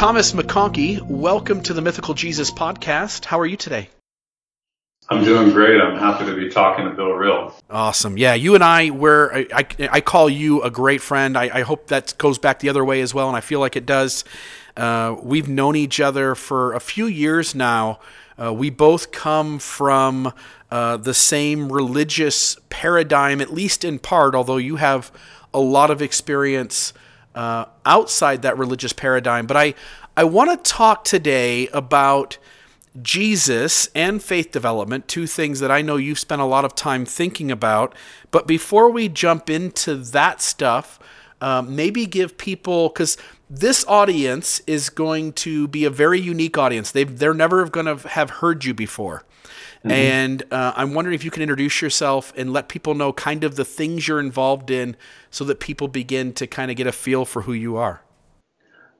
Thomas McConkie, welcome to the Mythical Jesus podcast. How are you today? I'm doing great. I'm happy to be talking to Bill Reel. Awesome. Yeah, you and I, were I, I, I call you a great friend. I, I, hope that goes back the other way as well, and I feel like it does. Uh, we've known each other for a few years now. Uh, we both come from uh, the same religious paradigm, at least in part, although you have a lot of experience uh, outside that religious paradigm. But I, I want to talk today about Jesus and faith development, two things that I know you've spent a lot of time thinking about. But before we jump into that stuff, um, maybe give people, because this audience is going to be a very unique audience. They they're never going to have heard you before. Mm-hmm. And uh, I'm wondering if you can introduce yourself and let people know kind of the things you're involved in so that people begin to kind of get a feel for who you are.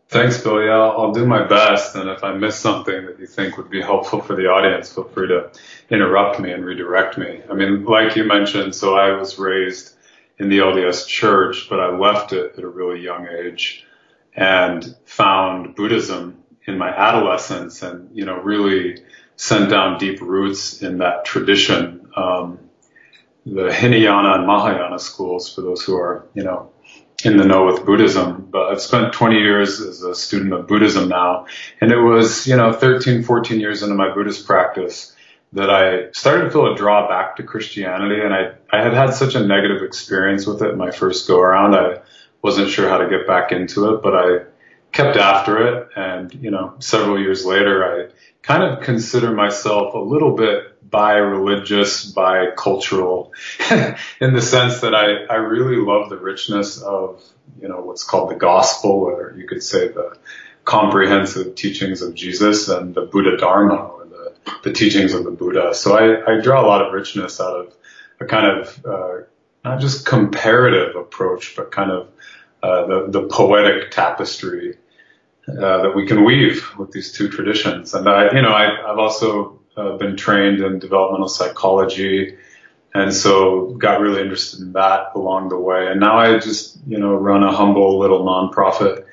Thanks, Bill. Yeah, I'll, I'll do my best. And if I miss something that you think would be helpful for the audience, feel free to interrupt me and redirect me. I mean, like you mentioned, so I was raised in the LDS church, but I left it at a really young age and found Buddhism in my adolescence and, you know, really sent down deep roots in that tradition. Um, the Hinayana and Mahayana schools, for those who are, you know, in the know with Buddhism, but I've spent 20 years as a student of Buddhism now. And it was, you know, 13, 14 years into my Buddhist practice that I started to feel a draw back to Christianity. And I, I had had such a negative experience with it my first go around. I wasn't sure how to get back into it, but I kept after it. And, you know, several years later, I kind of consider myself a little bit bi-religious, bi-cultural in the sense that I, I really love the richness of, you know, what's called the gospel, or you could say the comprehensive teachings of Jesus and the Buddha Dharma, or the, the teachings of the Buddha. So I, I draw a lot of richness out of a kind of, uh, not just comparative approach, but kind of, uh, the, the poetic tapestry uh, that we can weave with these two traditions. And I, you know, I, I've also uh, been trained in developmental psychology, and so got really interested in that along the way. And now I just, you know, run a humble little nonprofit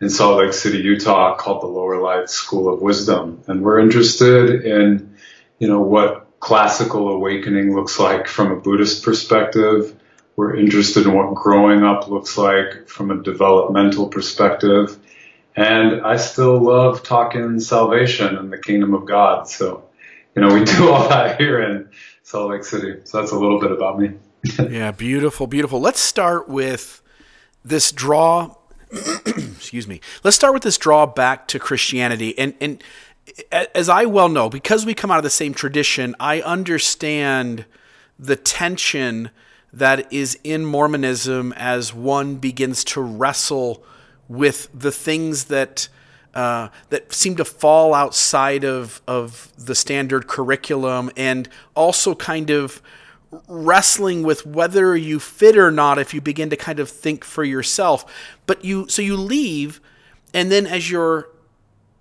in Salt Lake City, Utah, called the Lower Light School of Wisdom, and we're interested in, you know, what classical awakening looks like from a Buddhist perspective. We're interested in what growing up looks like from a developmental perspective and I still love talking salvation and the kingdom of God. So, you know, we do all that here in Salt Lake City. So that's a little bit about me. yeah, beautiful, beautiful. Let's start with this draw. excuse me. Let's start with this draw back to Christianity. And, and as I well know, because we come out of the same tradition, I understand the tension that is in Mormonism as one begins to wrestle with the things that uh, that seem to fall outside of of the standard curriculum, and also kind of wrestling with whether you fit or not if you begin to kind of think for yourself. But you so you leave, and then as you're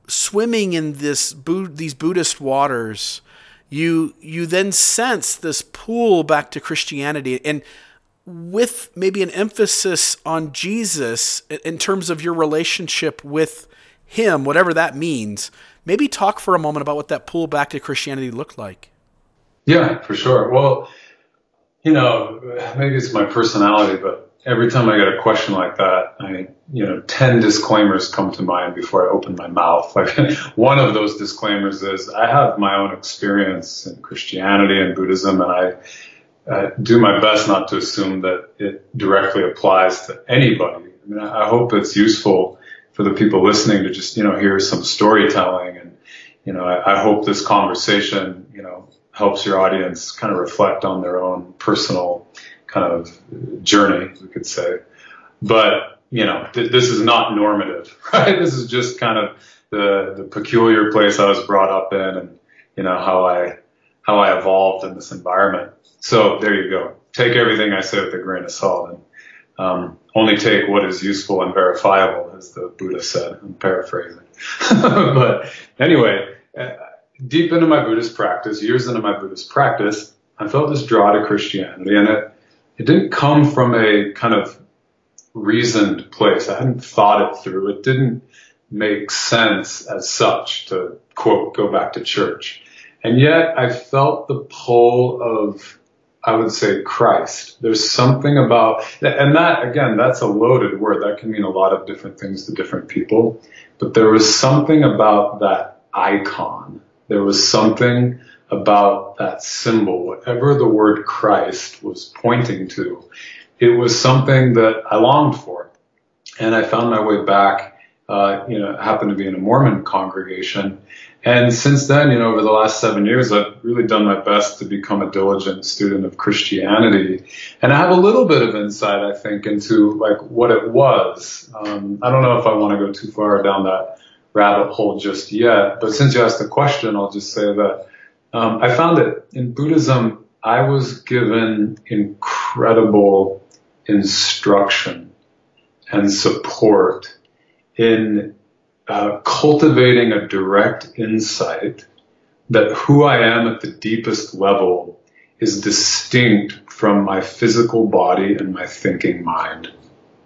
swimming in this these Buddhist waters, you you then sense this pull back to Christianity and with maybe an emphasis on Jesus in terms of your relationship with Him, whatever that means. Maybe talk for a moment about what that pull back to Christianity looked like. Yeah, for sure. Well, you know, maybe it's my personality, but every time I get a question like that, I, you know, 10 disclaimers come to mind before I open my mouth. Like one of those disclaimers is I have my own experience in Christianity and Buddhism and I, uh, do my best not to assume that it directly applies to anybody. I mean, I hope it's useful for the people listening to just, you know, hear some storytelling and, you know, I, I hope this conversation, you know, helps your audience kind of reflect on their own personal kind of journey, we could say. But, you know, th- this is not normative, right? This is just kind of the, the peculiar place I was brought up in and, you know, how I, how I evolved in this environment. So there you go. Take everything I say with a grain of salt and um, only take what is useful and verifiable, as the Buddha said. I'm paraphrasing. but anyway, uh, deep into my Buddhist practice, years into my Buddhist practice, I felt this draw to Christianity, and it it didn't come from a kind of reasoned place. I hadn't thought it through. It didn't make sense as such to quote, go back to church. And yet I felt the pull of, I would say Christ. There's something about, and that again, that's a loaded word. That can mean a lot of different things to different people. But there was something about that icon. There was something about that symbol, whatever the word Christ was pointing to. It was something that I longed for. And I found my way back, uh, you know, happened to be in a Mormon congregation and since then, you know, over the last seven years, I've really done my best to become a diligent student of Christianity. And I have a little bit of insight, I think, into like what it was. Um, I don't know if I want to go too far down that rabbit hole just yet, but since you asked the question, I'll just say that um, I found that in Buddhism, I was given incredible instruction and support in uh, cultivating a direct insight that who I am at the deepest level is distinct from my physical body and my thinking mind.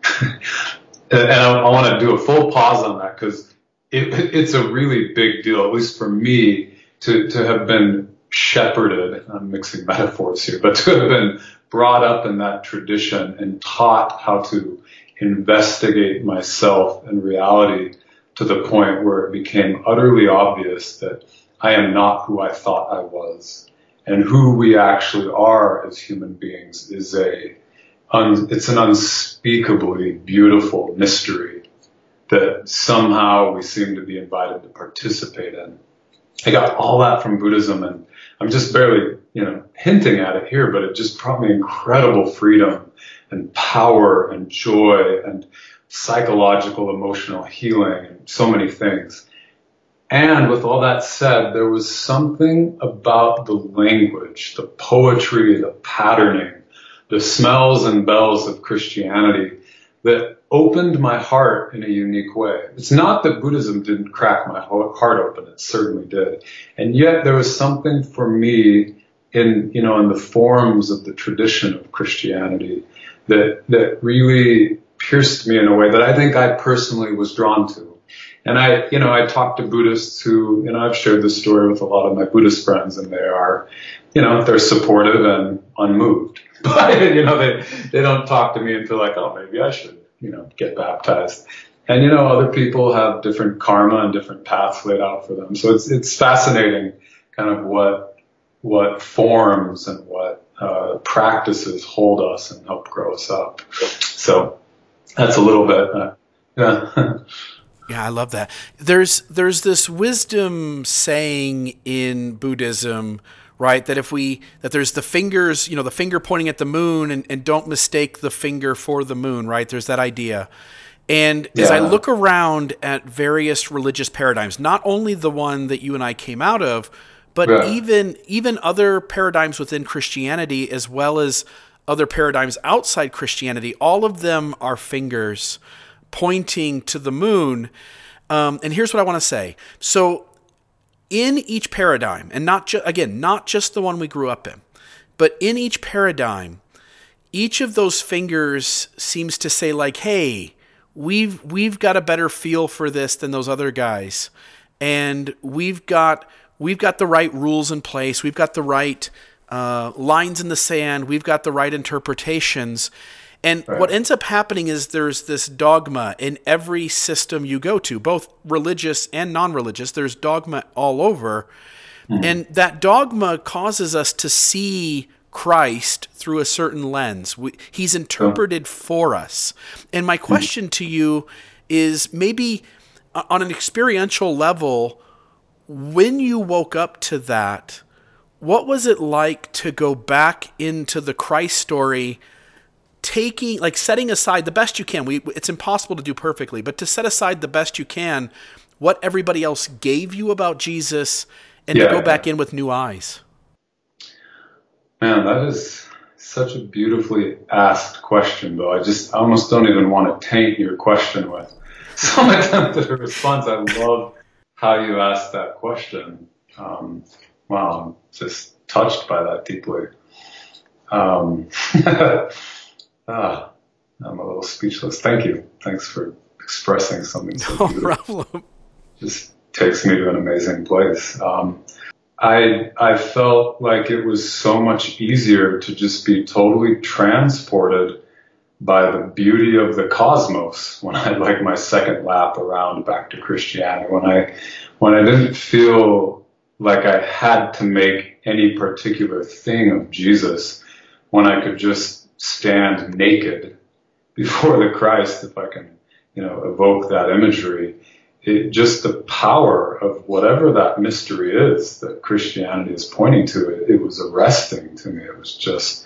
and I, I want to do a full pause on that because it, it's a really big deal, at least for me, to, to have been shepherded, I'm mixing metaphors here, but to have been brought up in that tradition and taught how to investigate myself and reality to the point where it became utterly obvious that I am not who I thought I was. And who we actually are as human beings is a, un, it's an unspeakably beautiful mystery that somehow we seem to be invited to participate in. I got all that from Buddhism and I'm just barely, you know, hinting at it here, but it just brought me incredible freedom and power and joy and psychological, emotional healing, and so many things. And with all that said, there was something about the language, the poetry, the patterning, the smells and bells of Christianity that opened my heart in a unique way. It's not that Buddhism didn't crack my heart open, it certainly did. And yet there was something for me in, you know, in the forms of the tradition of Christianity that, that really pierced me in a way that I think I personally was drawn to. And I, you know, I talked to Buddhists who, you know, I've shared this story with a lot of my Buddhist friends and they are, you know, they're supportive and unmoved. But, you know, they, they don't talk to me and feel like, oh, maybe I should, you know, get baptized. And, you know, other people have different karma and different paths laid out for them. So it's, it's fascinating kind of what, what forms and what, uh, practices hold us and help grow us up. So, that's a little bit. Uh, yeah. yeah, I love that. There's there's this wisdom saying in Buddhism, right? That if we that there's the fingers, you know, the finger pointing at the moon, and, and don't mistake the finger for the moon, right? There's that idea. And yeah. as I look around at various religious paradigms, not only the one that you and I came out of, but yeah. even even other paradigms within Christianity, as well as other paradigms outside Christianity, all of them are fingers pointing to the moon. Um, and here's what I want to say. So, in each paradigm, and not ju- again, not just the one we grew up in, but in each paradigm, each of those fingers seems to say like, "Hey, we've we've got a better feel for this than those other guys, and we've got we've got the right rules in place. We've got the right." uh, lines in the sand. We've got the right interpretations. And right. what ends up happening is there's this dogma in every system you go to, both religious and non religious. There's dogma all over. Mm-hmm. And that dogma causes us to see Christ through a certain lens. We, he's interpreted for us. And my question mm-hmm. to you is maybe uh, on an experiential level, when you woke up to that, what was it like to go back into the Christ story? Taking like setting aside the best you can. We it's impossible to do perfectly but to set aside the best you can what everybody else gave you about jesus and yeah, to go back in with new eyes. Man that is such a beautifully asked question though. I just I almost don't even want to taint your question with some attempt at a response i love how you asked that question. Um, wow, I'm just touched by that deeply. Um, ah, I'm a little speechless. Thank you. Thanks for expressing something so no problem. Just takes me to an amazing place. Um, I I felt like it was so much easier to just be totally transported by the beauty of the cosmos when I had like my second lap around back to Christianity. When I when I didn't feel like I had to make any particular thing of Jesus, when I could just stand naked before the Christ, if I can, you know, evoke that imagery it, just the power of whatever that mystery is that Christianity is pointing to, it, it was arresting to me. It was just,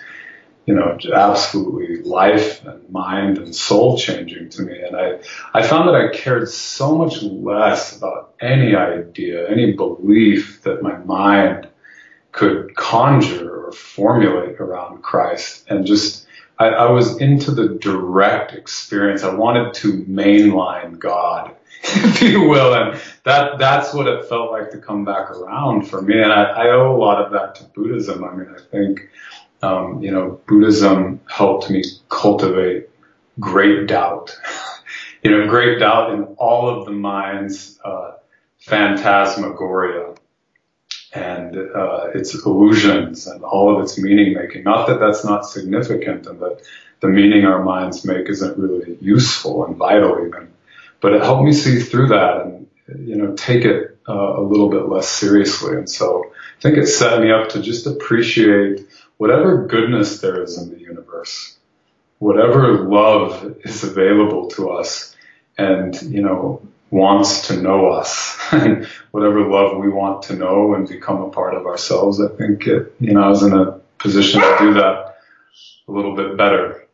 you know, absolutely life and mind and soul changing to me. And I, I found that I cared so much less about any idea, any belief that my mind could conjure or formulate around Christ and just, I, I was into the direct experience. I wanted to mainline God if you will. And that, that's what it felt like to come back around for me. And I, I owe a lot of that to Buddhism. I mean, I think, um, you know, Buddhism helped me cultivate great doubt. you know, great doubt in all of the mind's, uh, phantasmagoria and uh, its illusions and all of its meaning making. Not that that's not significant and that the meaning our minds make isn't really useful and vital even but it helped me see through that and, you know, take it uh, a little bit less seriously. And so I think it set me up to just appreciate whatever goodness there is in the universe, whatever love is available to us and, you know, wants to know us and whatever love we want to know and become a part of ourselves. I think it, you know, I was in a position to do that a little bit better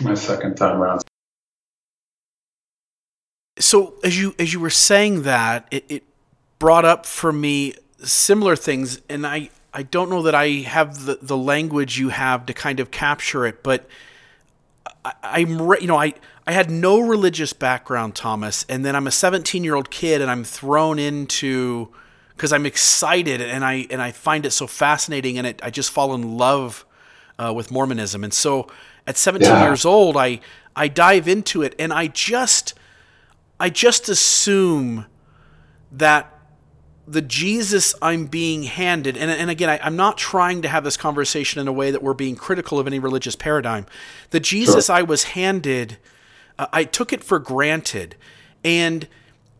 my second time around so as you as you were saying that, it, it brought up for me similar things, and I I don't know that I have the the language you have to kind of capture it, but I, am you know I I had no religious background, Thomas, and then I'm a 17 year old kid, and I'm thrown into because I'm excited and I and I find it so fascinating, and it I just fall in love uh, with Mormonism, and so at 17 yeah. years old, I I dive into it, and I just I just assume that the Jesus I'm being handed, and, and again, I, am not trying to have this conversation in a way that we're being critical of any religious paradigm. The Jesus sure. I was handed, uh, I took it for granted. And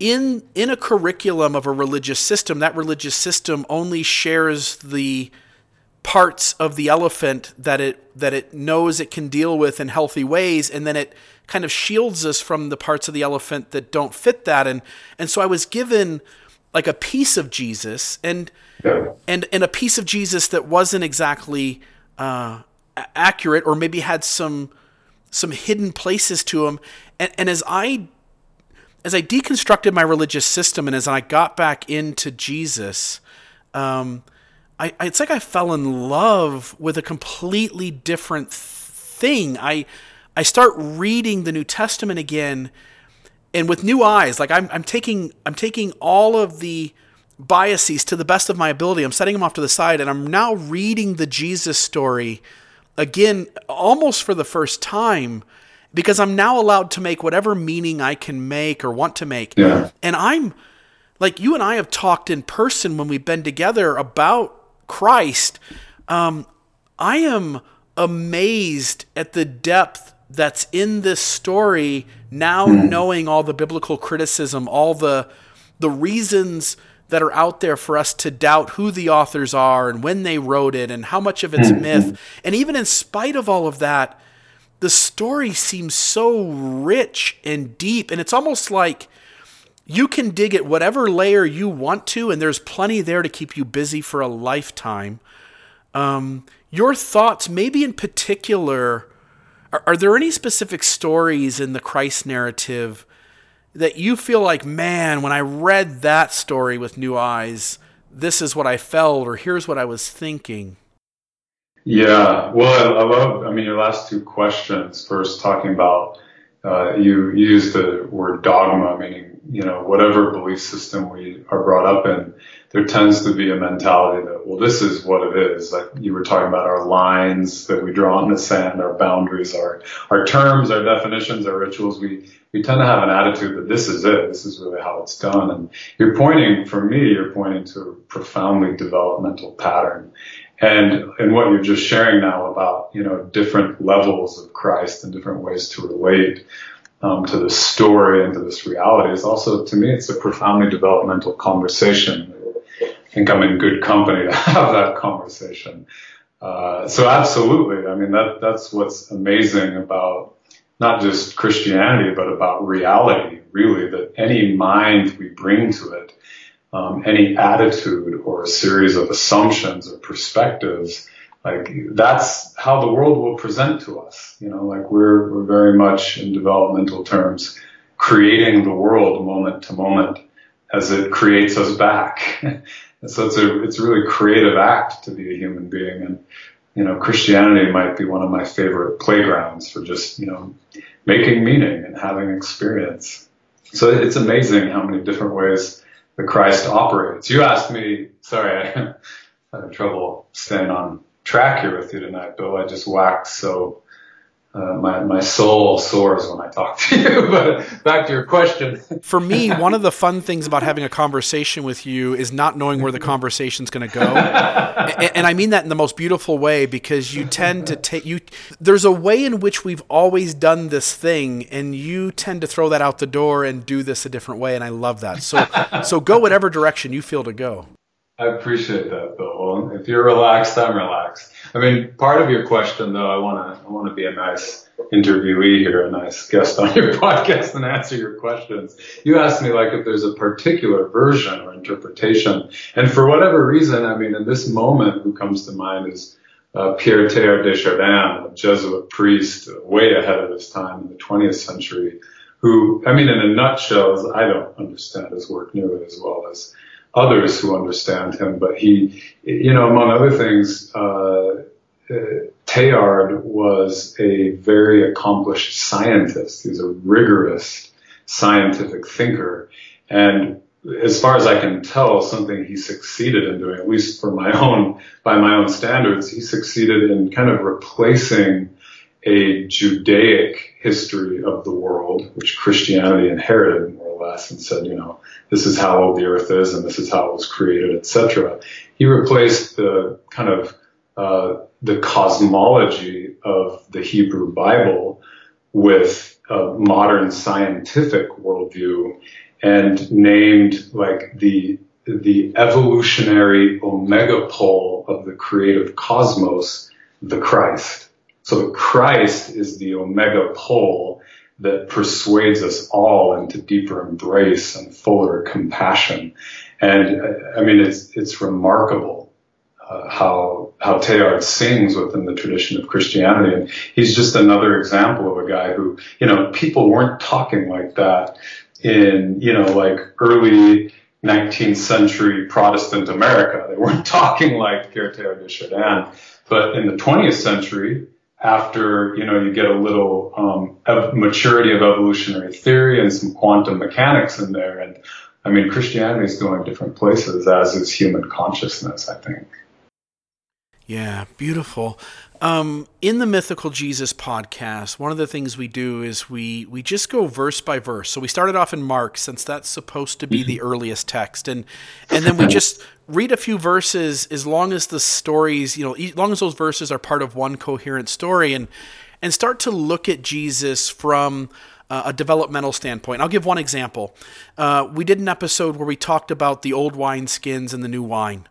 in in a curriculum of a religious system, that religious system only shares the parts of the elephant that it that it knows it can deal with in healthy ways, and then it kind of shields us from the parts of the elephant that don't fit that. And and so I was given like a piece of Jesus and yeah. and and a piece of Jesus that wasn't exactly uh, accurate or maybe had some some hidden places to him. And, and as I as I deconstructed my religious system and as I got back into Jesus, um, I, it's like I fell in love with a completely different thing. I I start reading the New Testament again and with new eyes. Like I'm, I'm taking I'm taking all of the biases to the best of my ability. I'm setting them off to the side and I'm now reading the Jesus story again almost for the first time because I'm now allowed to make whatever meaning I can make or want to make. Yeah. And I'm like you and I have talked in person when we've been together about Christ. Um, I am amazed at the depth that's in this story now mm. knowing all the biblical criticism all the the reasons that are out there for us to doubt who the authors are and when they wrote it and how much of it's mm-hmm. myth and even in spite of all of that the story seems so rich and deep and it's almost like you can dig at whatever layer you want to and there's plenty there to keep you busy for a lifetime um, your thoughts maybe in particular are, are there any specific stories in the Christ narrative that you feel like, man, when I read that story with new eyes, this is what I felt, or here's what I was thinking? Yeah, well, I, I love, I mean, your last two questions. First, talking about, uh, you, you used the word dogma, meaning you know, whatever belief system we are brought up in, there tends to be a mentality that, well, this is what it is. Like you were talking about our lines that we draw in the sand, our boundaries, our, our terms, our definitions, our rituals. We, we tend to have an attitude that this is it. This is really how it's done. And you're pointing, for me, you're pointing to a profoundly developmental pattern. And, and what you're just sharing now about, you know, different levels of Christ and different ways to relate um, to this story and to this reality is also, to me, it's a profoundly developmental conversation. Think I'm in good company to have that conversation. Uh, so absolutely, I mean that that's what's amazing about not just Christianity, but about reality. Really, that any mind we bring to it, um, any attitude or a series of assumptions or perspectives like that's how the world will present to us. You know, like we're, we're very much in developmental terms creating the world moment to moment as it creates us back. and so it's a, it's a really creative act to be a human being. And, you know, Christianity might be one of my favorite playgrounds for just, you know, making meaning and having experience. So it's amazing how many different ways the Christ operates. You asked me, sorry, I had trouble staying on track here with you tonight, Bill. I just waxed so uh, my my soul soars when I talk to you. but back to your question. For me, one of the fun things about having a conversation with you is not knowing where the conversation's going to go, and, and, I mean that in the most beautiful way because you tend to take you. There's a way in which we've always done this thing, and you tend to throw that out the door and do this a different way, and I love that. So so go whatever direction you feel to go. I appreciate that, Bill. Well, if you're relaxed, I'm relaxed. I mean, part of your question, though, I want to I want to be a nice interviewee here, a nice guest on your podcast, and answer your questions. You asked me like if there's a particular version or interpretation, and for whatever reason, I mean, in this moment, who comes to mind is uh, Pierre Teilhard de Chardin, a Jesuit priest, way ahead of his time in the 20th century, who, I mean, in a nutshell, is I don't understand his work nearly as well as others who understand him. But he, you know, among other things, uh, uh, Teilhard was a very accomplished scientist. He's a rigorous scientific thinker. And as far as I can tell, something he succeeded in doing, at least for my own, by my own standards, he succeeded in kind of replacing a Judaic history of the world, which Christianity inherited more or less and said, you know, this is how old the earth is and this is how it was created, etc. He replaced the kind of uh, the cosmology of the Hebrew Bible with a modern scientific worldview and named like the the evolutionary omega pole of the creative cosmos the Christ. So Christ is the omega pole that persuades us all into deeper embrace and fuller compassion. And I mean, it's, it's remarkable uh, how, how Teilhard sings within the tradition of Christianity. And he's just another example of a guy who, you know, people weren't talking like that in, you know, like early 19th century Protestant America. They weren't talking like Pierre Teilhard de Chardin. But in the 20th century, after you know you get a little um, of maturity of evolutionary theory and some quantum mechanics in there, and I mean Christianity is going different places as is human consciousness. I think. Yeah, beautiful. Um, in the Mythical Jesus podcast, one of the things we do is we we just go verse by verse. So we started off in Mark, since that's supposed to be the mm-hmm. earliest text, and and then we just read a few verses as long as the stories, you know, as long as those verses are part of one coherent story, and and start to look at Jesus from uh, a developmental standpoint. I'll give one example. Uh, we did an episode where we talked about the old wine skins and the new wine.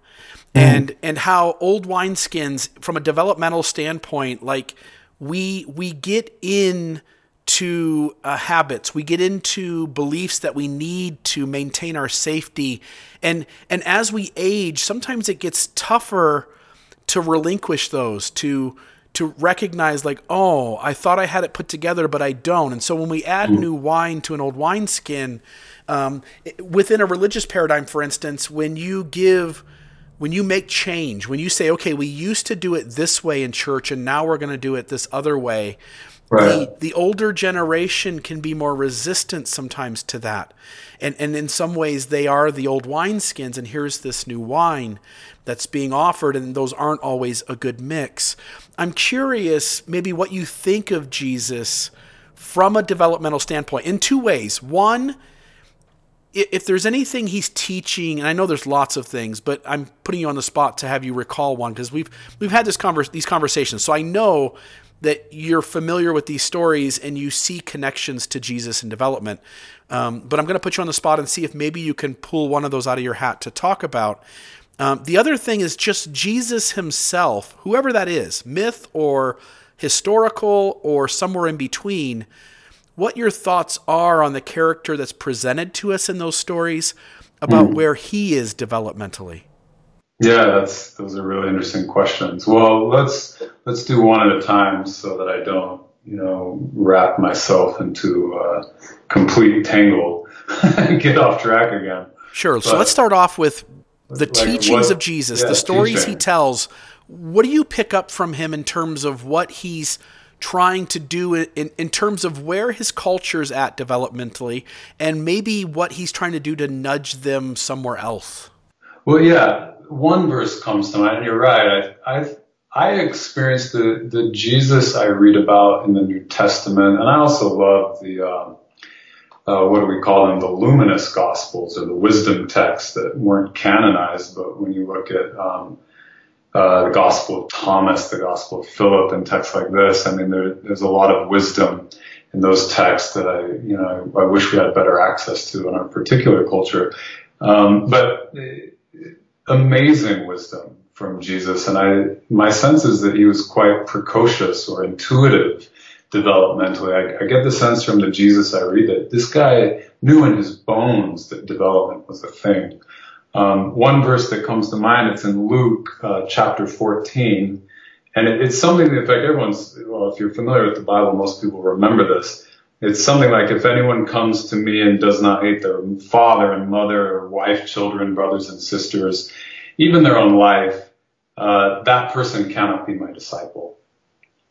Mm-hmm. and and how old wine skins from a developmental standpoint like we we get in to uh, habits. We get into beliefs that we need to maintain our safety. And and as we age sometimes it gets tougher to relinquish those to to recognize like oh i thought i had it put together but i don't. And so when we add mm. new wine to an old wineskin um, within a religious paradigm for instance when you give when you make change, when you say, okay, we used to do it this way in church and now we're going to do it this other way, Right. The, the older generation can be more resistant sometimes to that. And, and in some ways, they are the old wineskins, and here's this new wine that's being offered, and those aren't always a good mix. I'm curious, maybe what you think of Jesus from a developmental standpoint in two ways. One, if there's anything he's teaching, and I know there's lots of things, but I'm putting you on the spot to have you recall one because we've we've had this converse, these conversations, so I know that you're familiar with these stories and you see connections to Jesus in development. Um, but I'm going to put you on the spot and see if maybe you can pull one of those out of your hat to talk about. Um, the other thing is just Jesus himself, whoever that is, myth or historical or somewhere in between what your thoughts are on the character that's presented to us in those stories about mm. where he is developmentally. Yeah, that's those are really interesting questions. Well, let's let's do one at a time so that I don't, you know, wrap myself into a complete tangle and get off track again. Sure. But, so let's start off with the like teachings what, of Jesus, yeah, the stories teaching. he tells. What do you pick up from him in terms of what he's trying to do in, in terms of where his culture's at developmentally and maybe what he's trying to do to nudge them somewhere else? Well, yeah, one verse comes to mind. You're right. I, I, I experienced the, the Jesus I read about in the New Testament, and I also love the, um, uh, what do we call them? The luminous gospels or the wisdom texts that weren't canonized, but when you look at, um, uh, the Gospel of Thomas, the Gospel of Philip, and texts like this. I mean, there, there's a lot of wisdom in those texts that I, you know, I wish we had better access to in our particular culture. Um, but amazing wisdom from Jesus, and I, my sense is that he was quite precocious or intuitive developmentally. I, I get the sense from the Jesus I read that this guy knew in his bones that development was a thing. Um, one verse that comes to mind, it's in Luke uh, chapter 14, and it, it's something that, in fact, everyone's, well, if you're familiar with the Bible, most people remember this. It's something like, if anyone comes to me and does not hate their father and mother or wife, children, brothers and sisters, even their own life, uh, that person cannot be my disciple.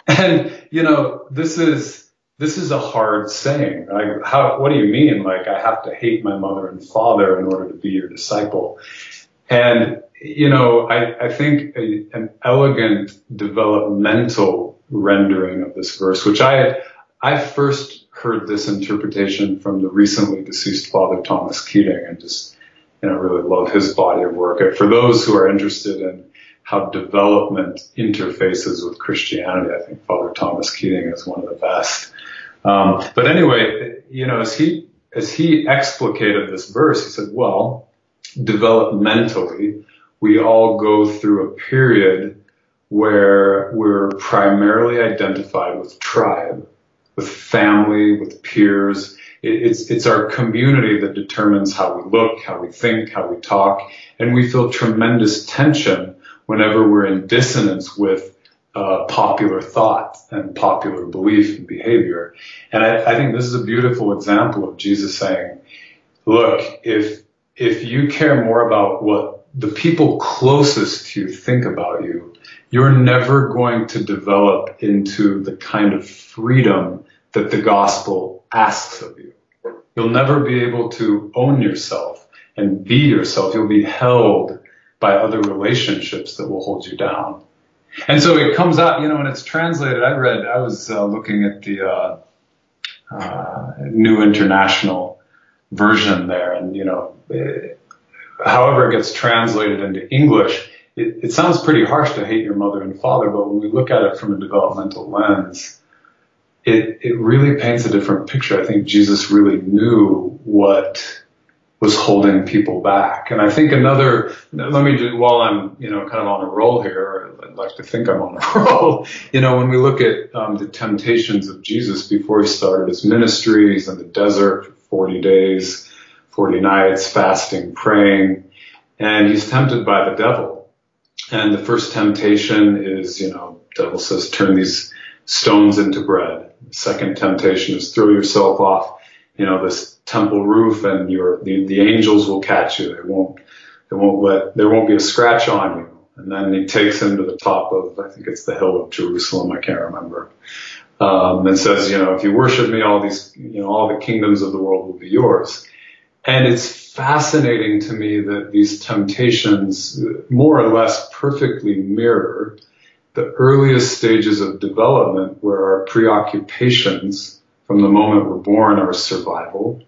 And, you know, this is, this is a hard saying. Like, how, what do you mean? Like, I have to hate my mother and father in order to be your disciple. And, you know, I, I think a, an elegant developmental rendering of this verse, which I, I first heard this interpretation from the recently deceased Father Thomas Keating and just, you I really love his body of work. For those who are interested in how development interfaces with Christianity, I think Father Thomas Keating is one of the best. Um, but anyway, you know, as he as he explicated this verse, he said, well, developmentally, we all go through a period where we're primarily identified with tribe, with family, with peers. It's, it's our community that determines how we look, how we think, how we talk, and we feel tremendous tension whenever we're in dissonance with uh, popular thought and popular belief and behavior. And I, I think this is a beautiful example of Jesus saying, look, if, if you care more about what the people closest to you think about you, you're never going to develop into the kind of freedom that the gospel asks of you. You'll never be able to own yourself and be yourself. You'll be held by other relationships that will hold you down. And so it comes out, you know, when it's translated, I read, I was uh, looking at the uh, uh, New International Version there, and, you know, it, however it gets translated into English, it, it sounds pretty harsh to hate your mother and father, but when we look at it from a developmental lens, it, it really paints a different picture. I think Jesus really knew what was holding people back. And I think another, let me while I'm, you know, kind of on a roll here, I'd like to think I'm on a roll, you know, when we look at um, the temptations of Jesus before he started his ministry, he's in the desert for 40 days, 40 nights, fasting, praying, and he's tempted by the devil. And the first temptation is, you know, devil says, turn these stones into bread. Second temptation is throw yourself off, you know, this temple roof and your the, the angels will catch you. They won't they won't let there won't be a scratch on you. And then he takes him to the top of I think it's the hill of Jerusalem. I can't remember. um, and says, you know, if you worship me, all these, you know, all the kingdoms of the world will be yours. And it's fascinating to me that these temptations more or less perfectly mirror the earliest stages of development where our preoccupations from the moment we're born are survival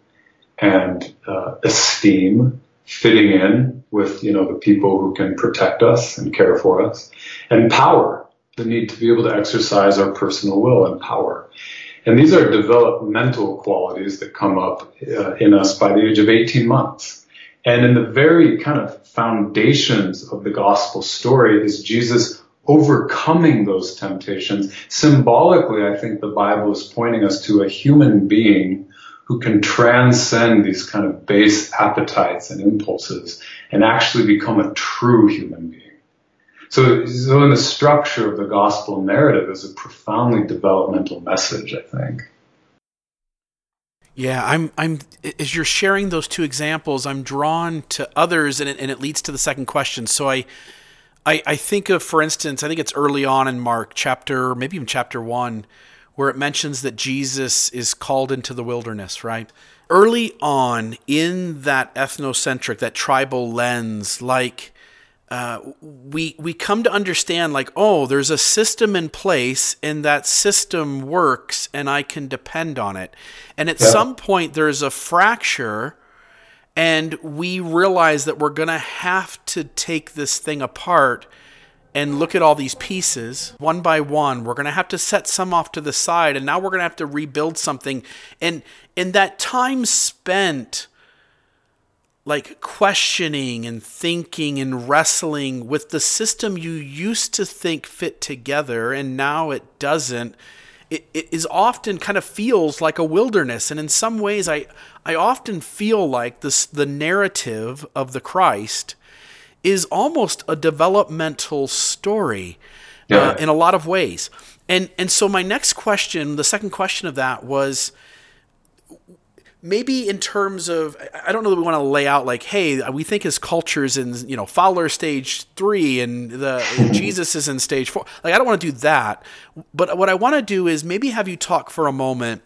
and uh, esteem, fitting in with, you know, the people who can protect us and care for us, and power, the need to be able to exercise our personal will and power. And these are developmental qualities that come up uh, in us by the age of 18 months. And in the very kind of foundations of the gospel story is Jesus overcoming those temptations. Symbolically, I think the Bible is pointing us to a human being who can transcend these kind of base appetites and impulses and actually become a true human being. So, so in the structure of the gospel narrative is a profoundly developmental message, I think. Yeah, I'm. I'm. As you're sharing those two examples, I'm drawn to others, and it, and it leads to the second question. So I, I, I think of, for instance, I think it's early on in Mark chapter, maybe even chapter one, where it mentions that Jesus is called into the wilderness, right? Early on in that ethnocentric, that tribal lens, like uh, we we come to understand, like, oh, there's a system in place, and that system works, and I can depend on it. And at yeah. some point, there's a fracture and we realize that we're going to have to take this thing apart and look at all these pieces one by one. We're going to have to set some off to the side and now we're going to have to rebuild something. And in that time spent like questioning and thinking and wrestling with the system you used to think fit together and now it doesn't it, it is often kind of feels like a wilderness and in some ways i i often feel like this the narrative of the christ is almost a developmental story uh, yeah. uh, in a lot of ways and and so my next question the second question of that was maybe in terms of I don't know that we want to lay out like, hey, we think his culture's in you know Fowler stage three and the Jesus is in stage four. Like I don't want to do that, but what I want to do is maybe have you talk for a moment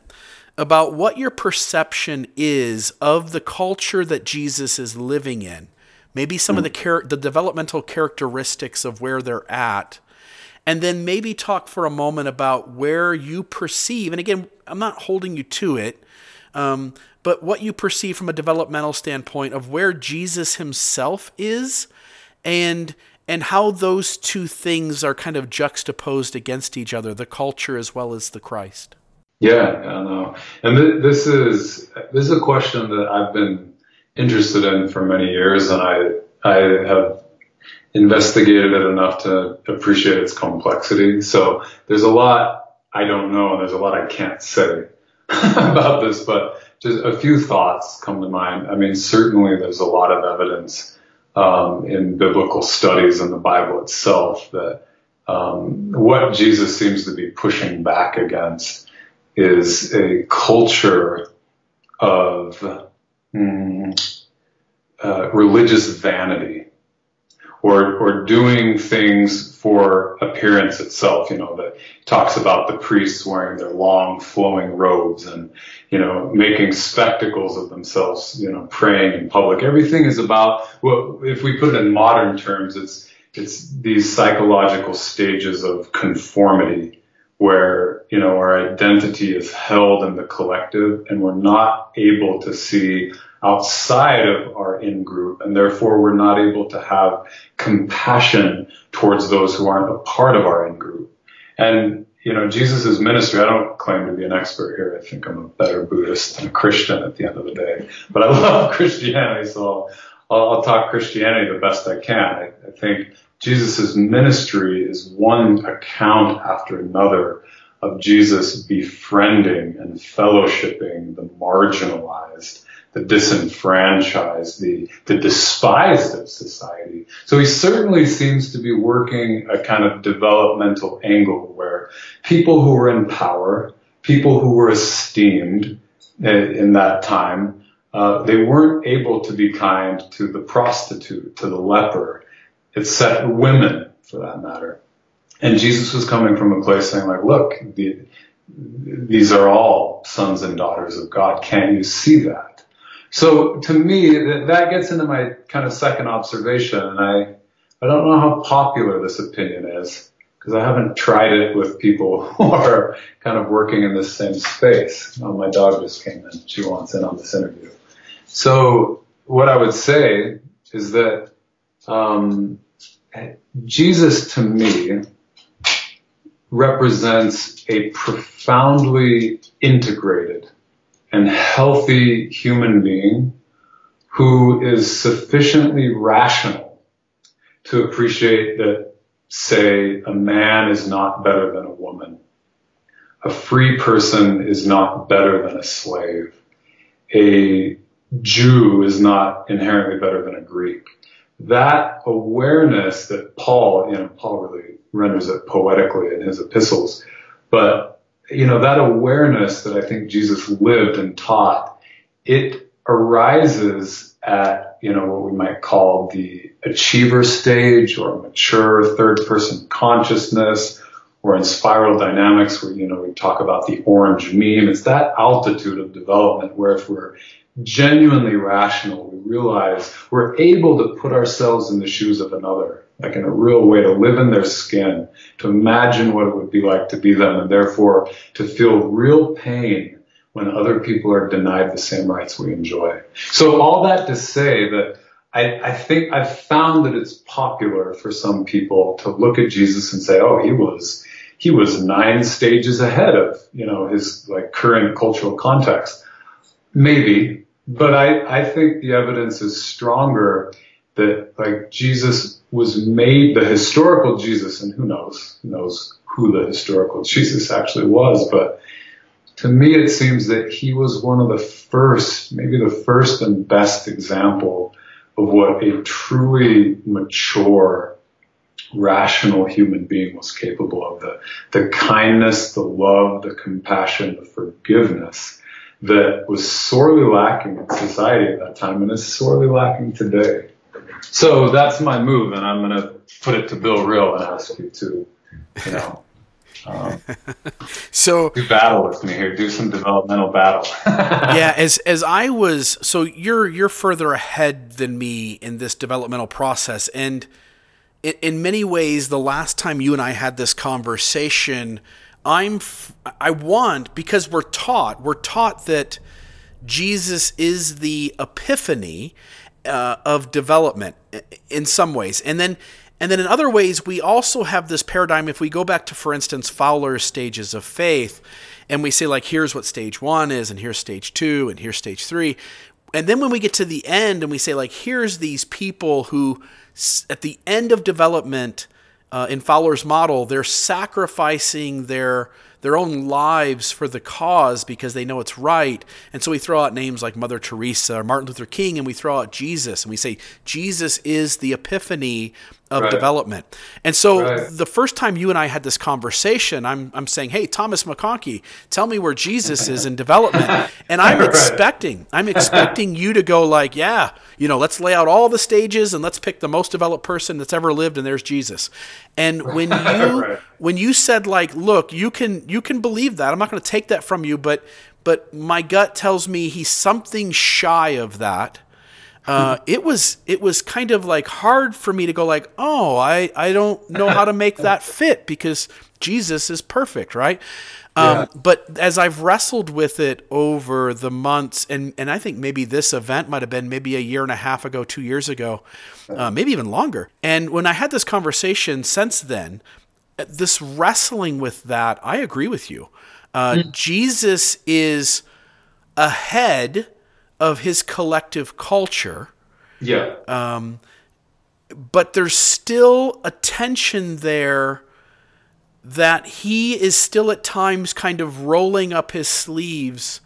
about what your perception is of the culture that Jesus is living in. Maybe some mm. of the char- the developmental characteristics of where they're at. And then maybe talk for a moment about where you perceive, and again, I'm not holding you to it, um, but what you perceive from a developmental standpoint of where Jesus himself is and and how those two things are kind of juxtaposed against each other, the culture as well as the Christ. Yeah, I know. And th- this is this is a question that I've been interested in for many years, and I I have investigated it enough to appreciate its complexity. So there's a lot I don't know, and there's a lot I can't say about this, but just a few thoughts come to mind. I mean, certainly there's a lot of evidence um, in biblical studies and the Bible itself that um, what Jesus seems to be pushing back against is a culture of mm, uh, religious vanity or or doing things for appearance itself. You know, that talks about the priests wearing their long flowing robes and you know making spectacles of themselves. You know, praying in public. Everything is about well, if we put it in modern terms, it's it's these psychological stages of conformity where you know our identity is held in the collective and we're not able to see outside of our in group and therefore we're not able to have compassion towards those who aren't a part of our in group and you know jesus' ministry i don't claim to be an expert here. I think i'm a better buddhist than a christian at the end of the day. But i love christianity so i'll, I'll talk christianity the best i can. I, I think Jesus' ministry is one account after another of Jesus befriending and fellowshipping the marginalized, the disenfranchised, the, the despised of society. So he certainly seems to be working a kind of developmental angle where people who were in power, people who were esteemed in that time, uh, they weren't able to be kind to the prostitute, to the leper, set women for that matter. And Jesus was coming from a place saying like, look, the, these are all sons and daughters of God. Can't you see that? So to me, that gets into my kind of second observation, and I, I don't know how popular this opinion is because I haven't tried it with people who are kind of working in the same space. My dog just came in; she wants in on this interview. So what I would say is that um, Jesus, to me, represents a profoundly integrated and healthy human being who is sufficiently rational to appreciate that, say, a man is not better than a woman. A free person is not better than a slave. A Jew is not inherently better than a Greek. That awareness that Paul, you know, Paul really renders it poetically in his epistles. But, you know, that awareness that I think Jesus lived and taught, it arises at, you know, what we might call the achiever stage or mature third person consciousness or in spiral dynamics where, you know, we talk about the orange meme. It's that altitude of development where if we're genuinely rational, we realize we're able to put ourselves in the shoes of another like in a real way to live in their skin, to imagine what it would be like to be them, and therefore to feel real pain when other people are denied the same rights we enjoy. So all that to say that I, I think I've found that it's popular for some people to look at Jesus and say, oh, he was, he was nine stages ahead of, you know, his like current cultural context. Maybe, but I, I think the evidence is stronger that like Jesus was made the historical Jesus, and who knows, who knows who the historical Jesus actually was, but to me it seems that he was one of the first, maybe the first and best example of what a truly mature, rational human being was capable of. The, the kindness, the love, the compassion, the forgiveness that was sorely lacking in society at that time and is sorely lacking today. So that's my move, and I'm going to put it to Bill Reel and ask you to, you know, um, so do battle with me here. Do some developmental battle. yeah, as as I was, so you're you're further ahead than me in this developmental process, and in, in many ways, the last time you and I had this conversation, I'm I want because we're taught we're taught that Jesus is the epiphany uh, of development in some ways, and then and then in other ways we also have this paradigm. If we go back to, for instance, Fowler's stages of faith, and we say like, here's what stage one is, and here's stage two, and here's stage three, and then when we get to the end and we say like, here's these people who at the end of development uh, in Fowler's model, they're sacrificing their their own lives for the cause because they know it's right. And so we throw out names like Mother Teresa or Martin Luther King, and we throw out Jesus, and we say Jesus is the epiphany of right. development. And so right. the first time you and I had this conversation, I'm, I'm saying, hey, Thomas McConkie, tell me where Jesus is in development. And I'm right. expecting, I'm expecting you to go like, yeah, you know, let's lay out all the stages and let's pick the most developed person that's ever lived, and there's Jesus. And when you when you said like, look, you can you can believe that. I'm not going to take that from you, but but my gut tells me he's something shy of that uh, it was it was kind of like hard for me to go like, oh, I I don't know how to make that fit because Jesus is perfect, right? Um, yeah. But as I've wrestled with it over the months, and and I think maybe this event might have been maybe a year and a half ago, two years ago, uh, maybe even longer. And when I had this conversation since then, this wrestling with that, I agree with you. Uh, mm. Jesus is ahead of his collective culture. Yeah. Um, but there's still a tension there that he is still at times kind of rolling up his sleeves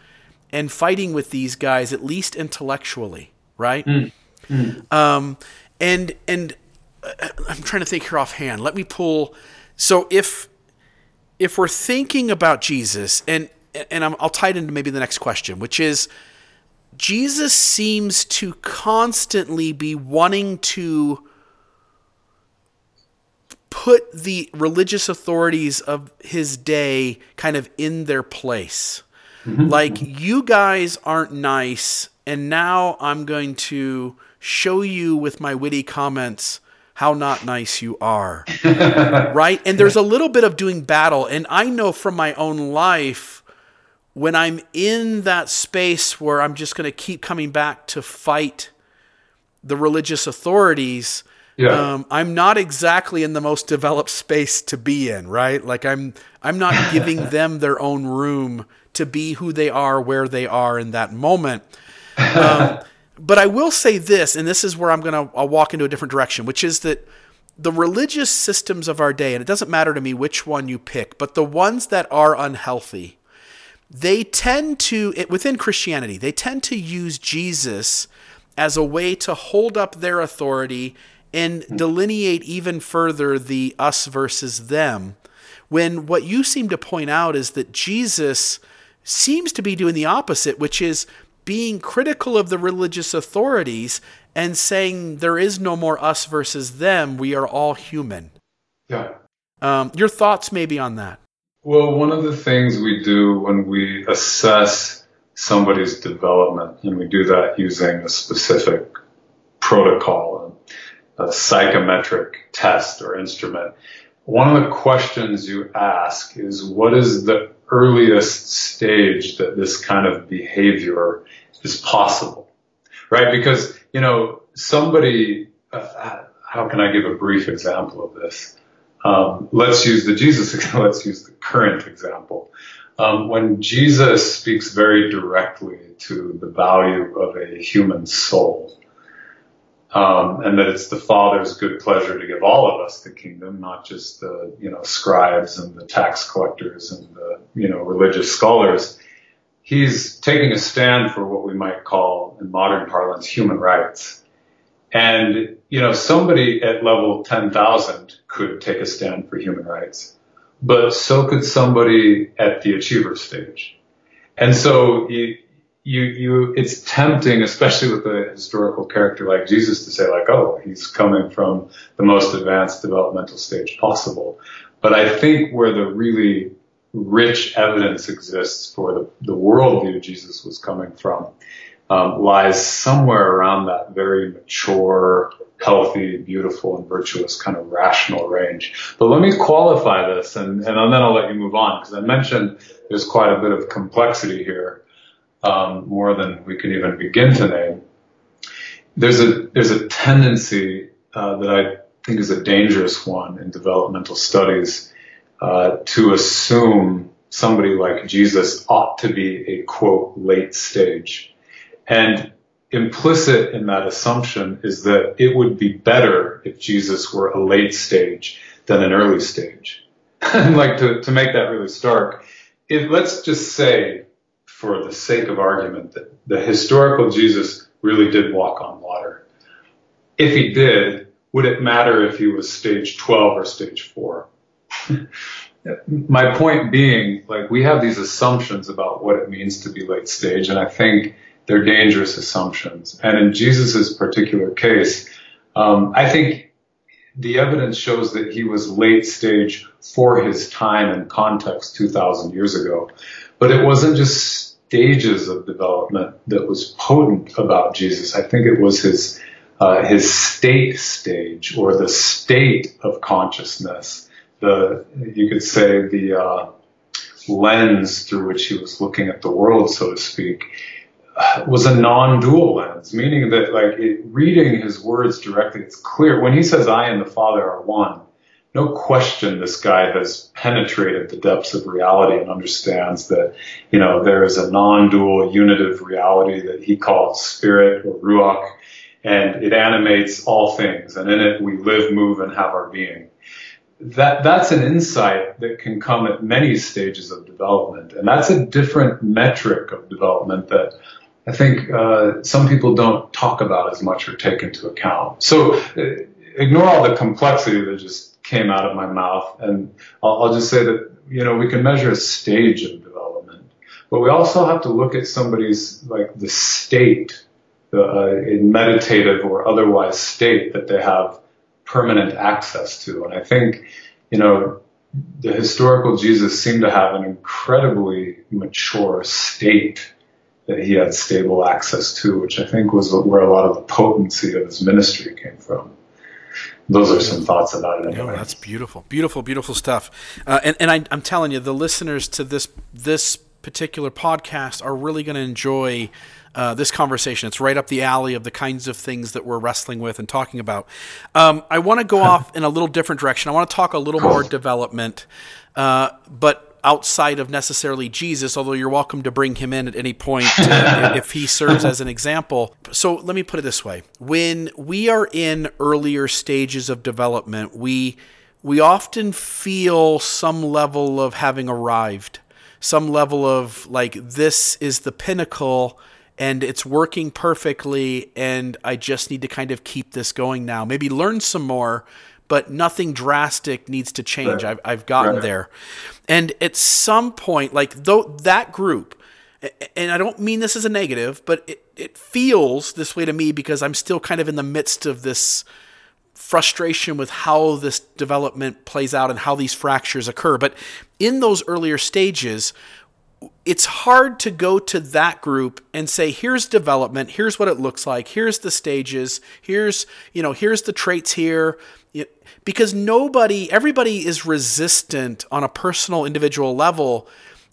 and fighting with these guys, at least intellectually, right? Mm. Mm. Um, and and uh, I'm trying to think here offhand. Let me pull. So if if we're thinking about Jesus, and and i will tie it into maybe the next question, which is Jesus seems to constantly be wanting to put the religious authorities of his day kind of in their place. Mm-hmm. Like, you guys aren't nice, and now I'm going to show you with my witty comments how not nice you are. right? And there's a little bit of doing battle. And I know from my own life, when I'm in that space where I'm just going to keep coming back to fight the religious authorities, yeah. Um, I'm not exactly in the most developed space to be in, right? Like I'm I'm not giving them their own room to be who they are, where they are in that moment. Um, but I will say this, and this is where I'm going to walk into a different direction, which is that the religious systems of our day, and it doesn't matter to me which one you pick, but the ones that are unhealthy, they tend to within Christianity, they tend to use Jesus as a way to hold up their authority and delineate even further the us versus them. When what you seem to point out is that Jesus seems to be doing the opposite, which is being critical of the religious authorities and saying there is no more us versus them. We are all human. Yeah. Um, your thoughts maybe on that? Well, one of the things we do when we assess somebody's development, and we do that using a specific protocol, a psychometric test or instrument. One of the questions you ask is what is the earliest stage that this kind of behavior is possible? Right? Because, you know, somebody, uh, how can I give a brief example of this? Um, let's use the Jesus, let's use the current example. Um, when Jesus speaks very directly to the value of a human soul, um, and that it's the Father's good pleasure to give all of us the kingdom, not just the you know scribes and the tax collectors and the you know religious scholars. He's taking a stand for what we might call, in modern parlance, human rights. And you know, somebody at level 10,000 could take a stand for human rights, but so could somebody at the achiever stage. And so you, you, you, it's tempting, especially with a historical character like Jesus to say like, oh, he's coming from the most advanced developmental stage possible. But I think where the really rich evidence exists for the, the worldview Jesus was coming from um, lies somewhere around that very mature, healthy, beautiful, and virtuous kind of rational range. But let me qualify this, and, and then I'll let you move on because I mentioned there's quite a bit of complexity here um, more than we can even begin to name. There's a there's a tendency uh, that I think is a dangerous one in developmental studies uh, to assume somebody like Jesus ought to be a quote late stage, and implicit in that assumption is that it would be better if Jesus were a late stage than an early stage. like to, to make that really stark, if let's just say for the sake of argument that the historical Jesus really did walk on water. If he did, would it matter if he was stage 12 or stage 4? My point being, like, we have these assumptions about what it means to be late stage, and I think they're dangerous assumptions. And in Jesus' particular case, um, I think the evidence shows that he was late stage for his time and context 2,000 years ago. But it wasn't just stages of development that was potent about Jesus. I think it was his uh, his state stage or the state of consciousness. The you could say the uh, lens through which he was looking at the world, so to speak, was a non-dual lens, meaning that like it, reading his words directly, it's clear when he says, "I and the Father are one." no question this guy has penetrated the depths of reality and understands that, you know, there is a non-dual unitive reality that he calls spirit or ruach, and it animates all things, and in it we live, move, and have our being. That, that's an insight that can come at many stages of development, and that's a different metric of development that I think uh, some people don't talk about as much or take into account. So uh, ignore all the complexity that just came out of my mouth. And I'll, I'll just say that, you know, we can measure a stage of development, but we also have to look at somebody's, like, the state, the uh, meditative or otherwise state that they have permanent access to. And I think, you know, the historical Jesus seemed to have an incredibly mature state that he had stable access to, which I think was where a lot of the potency of his ministry came from. Those are some thoughts about it. Anyway. Oh, that's beautiful, beautiful, beautiful stuff. Uh, and and I, I'm telling you, the listeners to this this particular podcast are really going to enjoy uh, this conversation. It's right up the alley of the kinds of things that we're wrestling with and talking about. Um, I want to go off in a little different direction. I want to talk a little more development, uh, but outside of necessarily Jesus, although you're welcome to bring him in at any point uh, if he serves as an example. So let me put it this way: when we are in earlier stages of development, we we often feel some level of having arrived, some level of like this is the pinnacle and it's working perfectly and I just need to kind of keep this going now. Maybe learn some more, but nothing drastic needs to change. Right. I've, I've gotten right. there. And at some point, like though that group, and I don't mean this as a negative, but it, it feels this way to me because I'm still kind of in the midst of this frustration with how this development plays out and how these fractures occur. But in those earlier stages, it's hard to go to that group and say here's development. Here's what it looks like. Here's the stages. Here's you know here's the traits here. Because nobody everybody is resistant on a personal individual level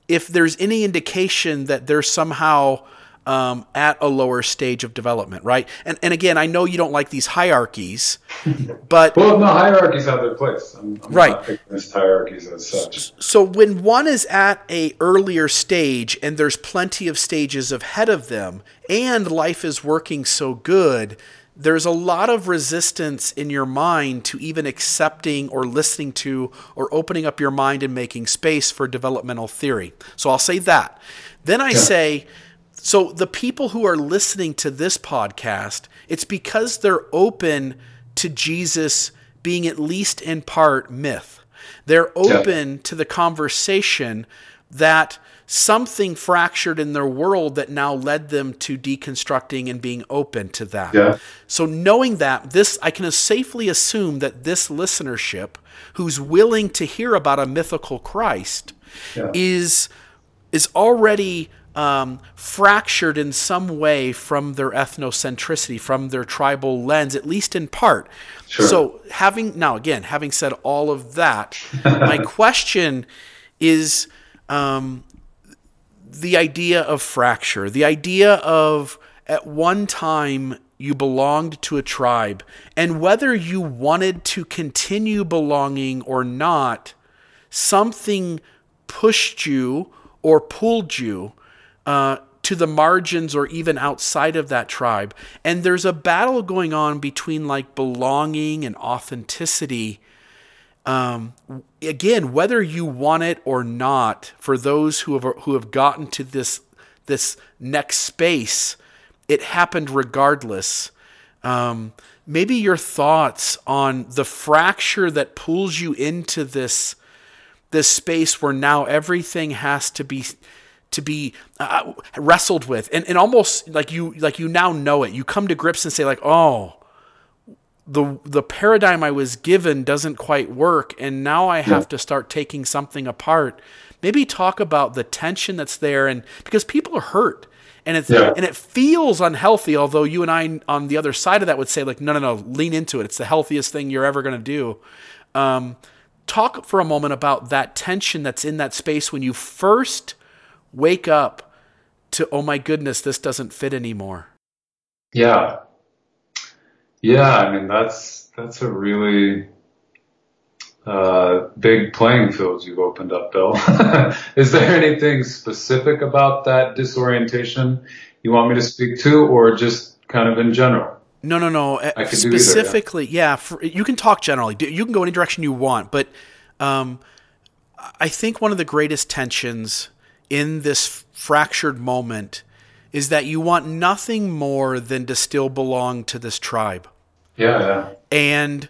if there's any indication that they're somehow um, at a lower stage of development, right? And and again, I know you don't like these hierarchies, but well, no, hierarchies have their place. I'm, I'm right. not against hierarchies as such. So when one is at a earlier stage and there's plenty of stages ahead of them, and life is working so good, there's a lot of resistance in your mind to even accepting or listening to or opening up your mind and making space for developmental theory. So I'll say that. Then I yeah. say so the people who are listening to this podcast, it's because they're open to Jesus being at least in part myth. They're open yeah. to the conversation that something fractured in their world that now led them to deconstructing and being open to that. Yeah. So knowing that this I can safely assume that this listenership who's willing to hear about a mythical Christ yeah. is is already um, fractured in some way from their ethnocentricity, from their tribal lens, at least in part. Sure. So, having now again, having said all of that, my question is um, the idea of fracture, the idea of at one time you belonged to a tribe, and whether you wanted to continue belonging or not, something pushed you or pulled you uh, to the margins or even outside of that tribe. And there's a battle going on between like belonging and authenticity. Um, again, whether you want it or not, for those who have who have gotten to this this next space, it happened regardless. Um, maybe your thoughts on the fracture that pulls you into this this space where now everything has to be to be uh, wrestled with. And, and almost like you like you now know it. You come to grips and say like oh the the paradigm i was given doesn't quite work. And now i have yeah. to start taking something apart. Maybe talk about the tension that's there and because people are hurt. And it's yeah. and it feels unhealthy although you and i on the other side of that would say like no no no lean into it. It's the healthiest thing you're ever going to do. Um, talk for a moment about that tension that's in that space when you first wake up to, oh my goodness, this doesn't fit anymore. Yeah. Yeah, I mean that's that's a really uh, big playing field you've opened up, Bill. Is there anything specific about that disorientation you want me to speak to, or just kind of in general? No, no, no. I Specifically, either, yeah. yeah for, you can talk generally. You can go any direction you want, but um, I think one of the greatest tensions in this fractured moment is that you want nothing more than to still belong to this tribe. Yeah. And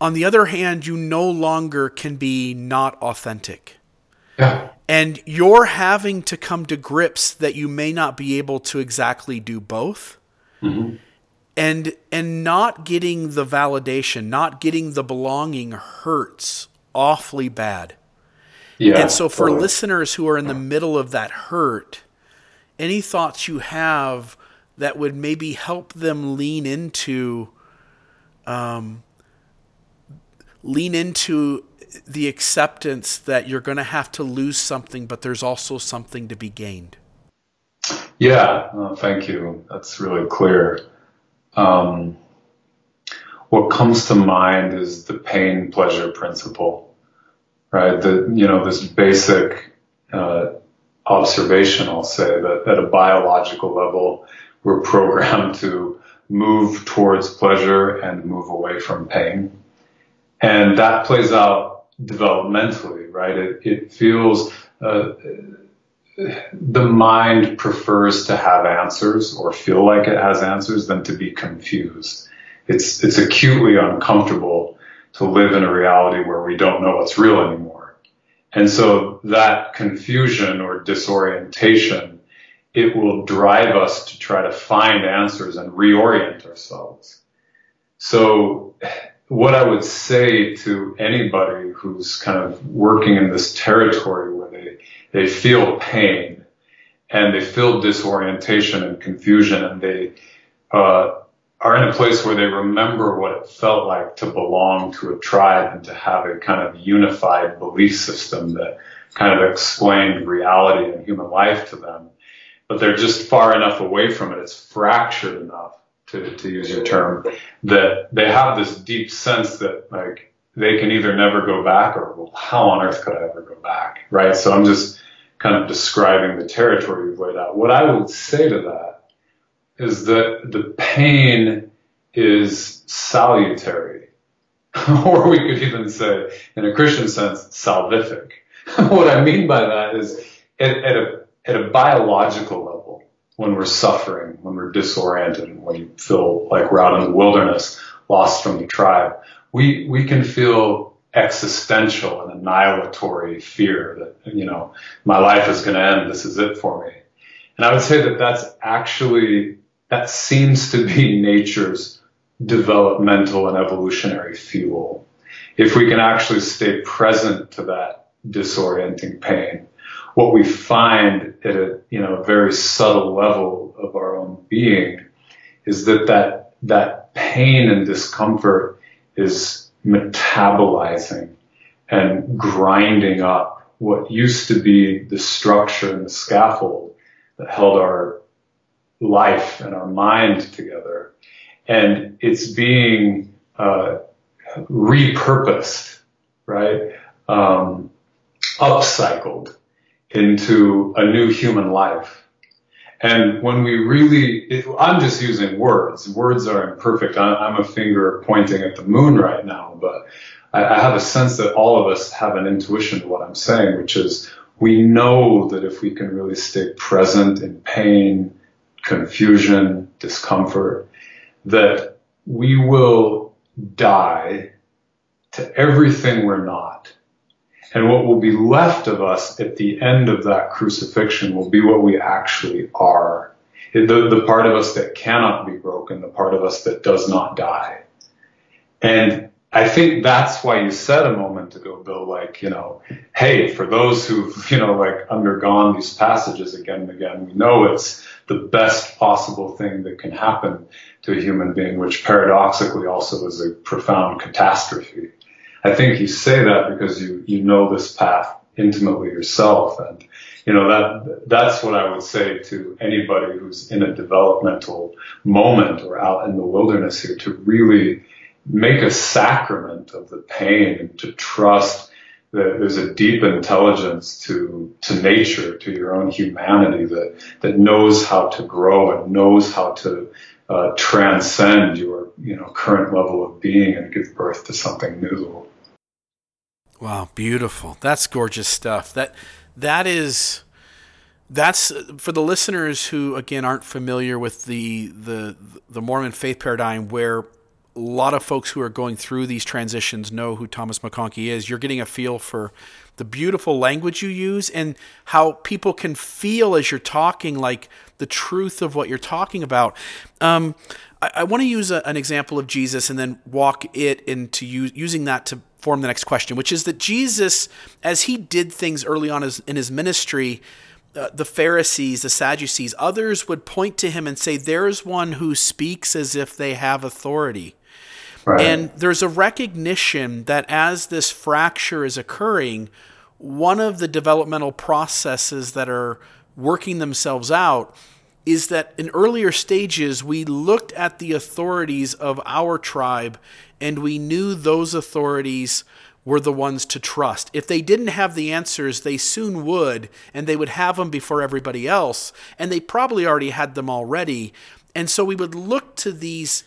on the other hand, you no longer can be not authentic. Yeah. And you're having to come to grips that you may not be able to exactly do both. Mm-hmm. and and not getting the validation, not getting the belonging hurts awfully bad. Yeah, and so for totally. listeners who are in the middle of that hurt, any thoughts you have that would maybe help them lean into um, lean into the acceptance that you're going to have to lose something, but there's also something to be gained. Yeah, oh, thank you. That's really clear. Um, what comes to mind is the pain pleasure principle, right? The, you know, this basic, uh, observation, I'll say that at a biological level, we're programmed to move towards pleasure and move away from pain. And that plays out developmentally, right? It, it feels, uh, the mind prefers to have answers or feel like it has answers than to be confused. It's, it's acutely uncomfortable to live in a reality where we don't know what's real anymore. And so that confusion or disorientation, it will drive us to try to find answers and reorient ourselves. So what I would say to anybody who's kind of working in this territory where they, they feel pain and they feel disorientation and confusion and they, uh, are in a place where they remember what it felt like to belong to a tribe and to have a kind of unified belief system that kind of explained reality and human life to them. But they're just far enough away from it. It's fractured enough to, to use your term, that they have this deep sense that like they can either never go back or well, how on earth could I ever go back? Right. So I'm just kind of describing the territory you've laid out. What I would say to that is that the pain is salutary. or we could even say, in a Christian sense, salvific. what I mean by that is at, at, a, at a biological level, when we're suffering, when we're disoriented, when we feel like we're out in the wilderness, lost from the tribe, we, we can feel existential and annihilatory fear that, you know, my life is going to end. This is it for me. And I would say that that's actually, that seems to be nature's developmental and evolutionary fuel. If we can actually stay present to that disorienting pain, what we find at a you know very subtle level of our own being is that that that pain and discomfort is metabolizing and grinding up what used to be the structure and the scaffold that held our life and our mind together. And it's being uh, repurposed, right? Um, upcycled into a new human life. And when we really, it, I'm just using words. Words are imperfect. I'm a finger pointing at the moon right now, but I, I have a sense that all of us have an intuition to what I'm saying, which is we know that if we can really stay present in pain, confusion, discomfort, that we will die to everything we're not and what will be left of us at the end of that crucifixion will be what we actually are. The, the part of us that cannot be broken, the part of us that does not die. And I think that's why you said a moment ago, Bill, like, you know, hey, for those who've, you know, like undergone these passages again and again, we know it's the best possible thing that can happen to a human being, which paradoxically also is a profound catastrophe. I think you say that because you, you know this path intimately yourself. And, you know, that, that's what I would say to anybody who's in a developmental moment or out in the wilderness here to really make a sacrament of the pain and to trust there's a deep intelligence to, to nature, to your own humanity that, that knows how to grow and knows how to uh, transcend your, you know, current level of being and give birth to something new. Wow, beautiful. That's gorgeous stuff. That that is that's for the listeners who again aren't familiar with the the the Mormon faith paradigm where a lot of folks who are going through these transitions know who Thomas McConkie is. You're getting a feel for the beautiful language you use and how people can feel as you're talking like the truth of what you're talking about. Um, I, I want to use a, an example of Jesus and then walk it into using that to form the next question, which is that Jesus, as he did things early on in his ministry, uh, the Pharisees, the Sadducees, others would point to him and say, There's one who speaks as if they have authority. Right. And there's a recognition that as this fracture is occurring, one of the developmental processes that are working themselves out is that in earlier stages, we looked at the authorities of our tribe and we knew those authorities were the ones to trust. If they didn't have the answers, they soon would, and they would have them before everybody else, and they probably already had them already. And so we would look to these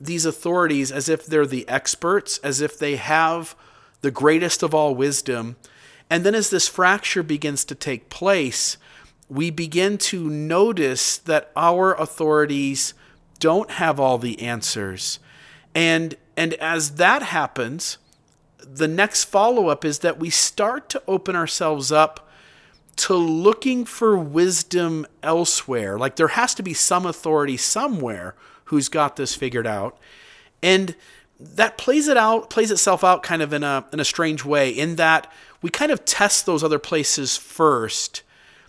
these authorities as if they're the experts, as if they have the greatest of all wisdom. And then as this fracture begins to take place, we begin to notice that our authorities don't have all the answers. And and as that happens, the next follow up is that we start to open ourselves up to looking for wisdom elsewhere. Like there has to be some authority somewhere who's got this figured out. And that plays it out, plays itself out kind of in a in a strange way, in that we kind of test those other places first,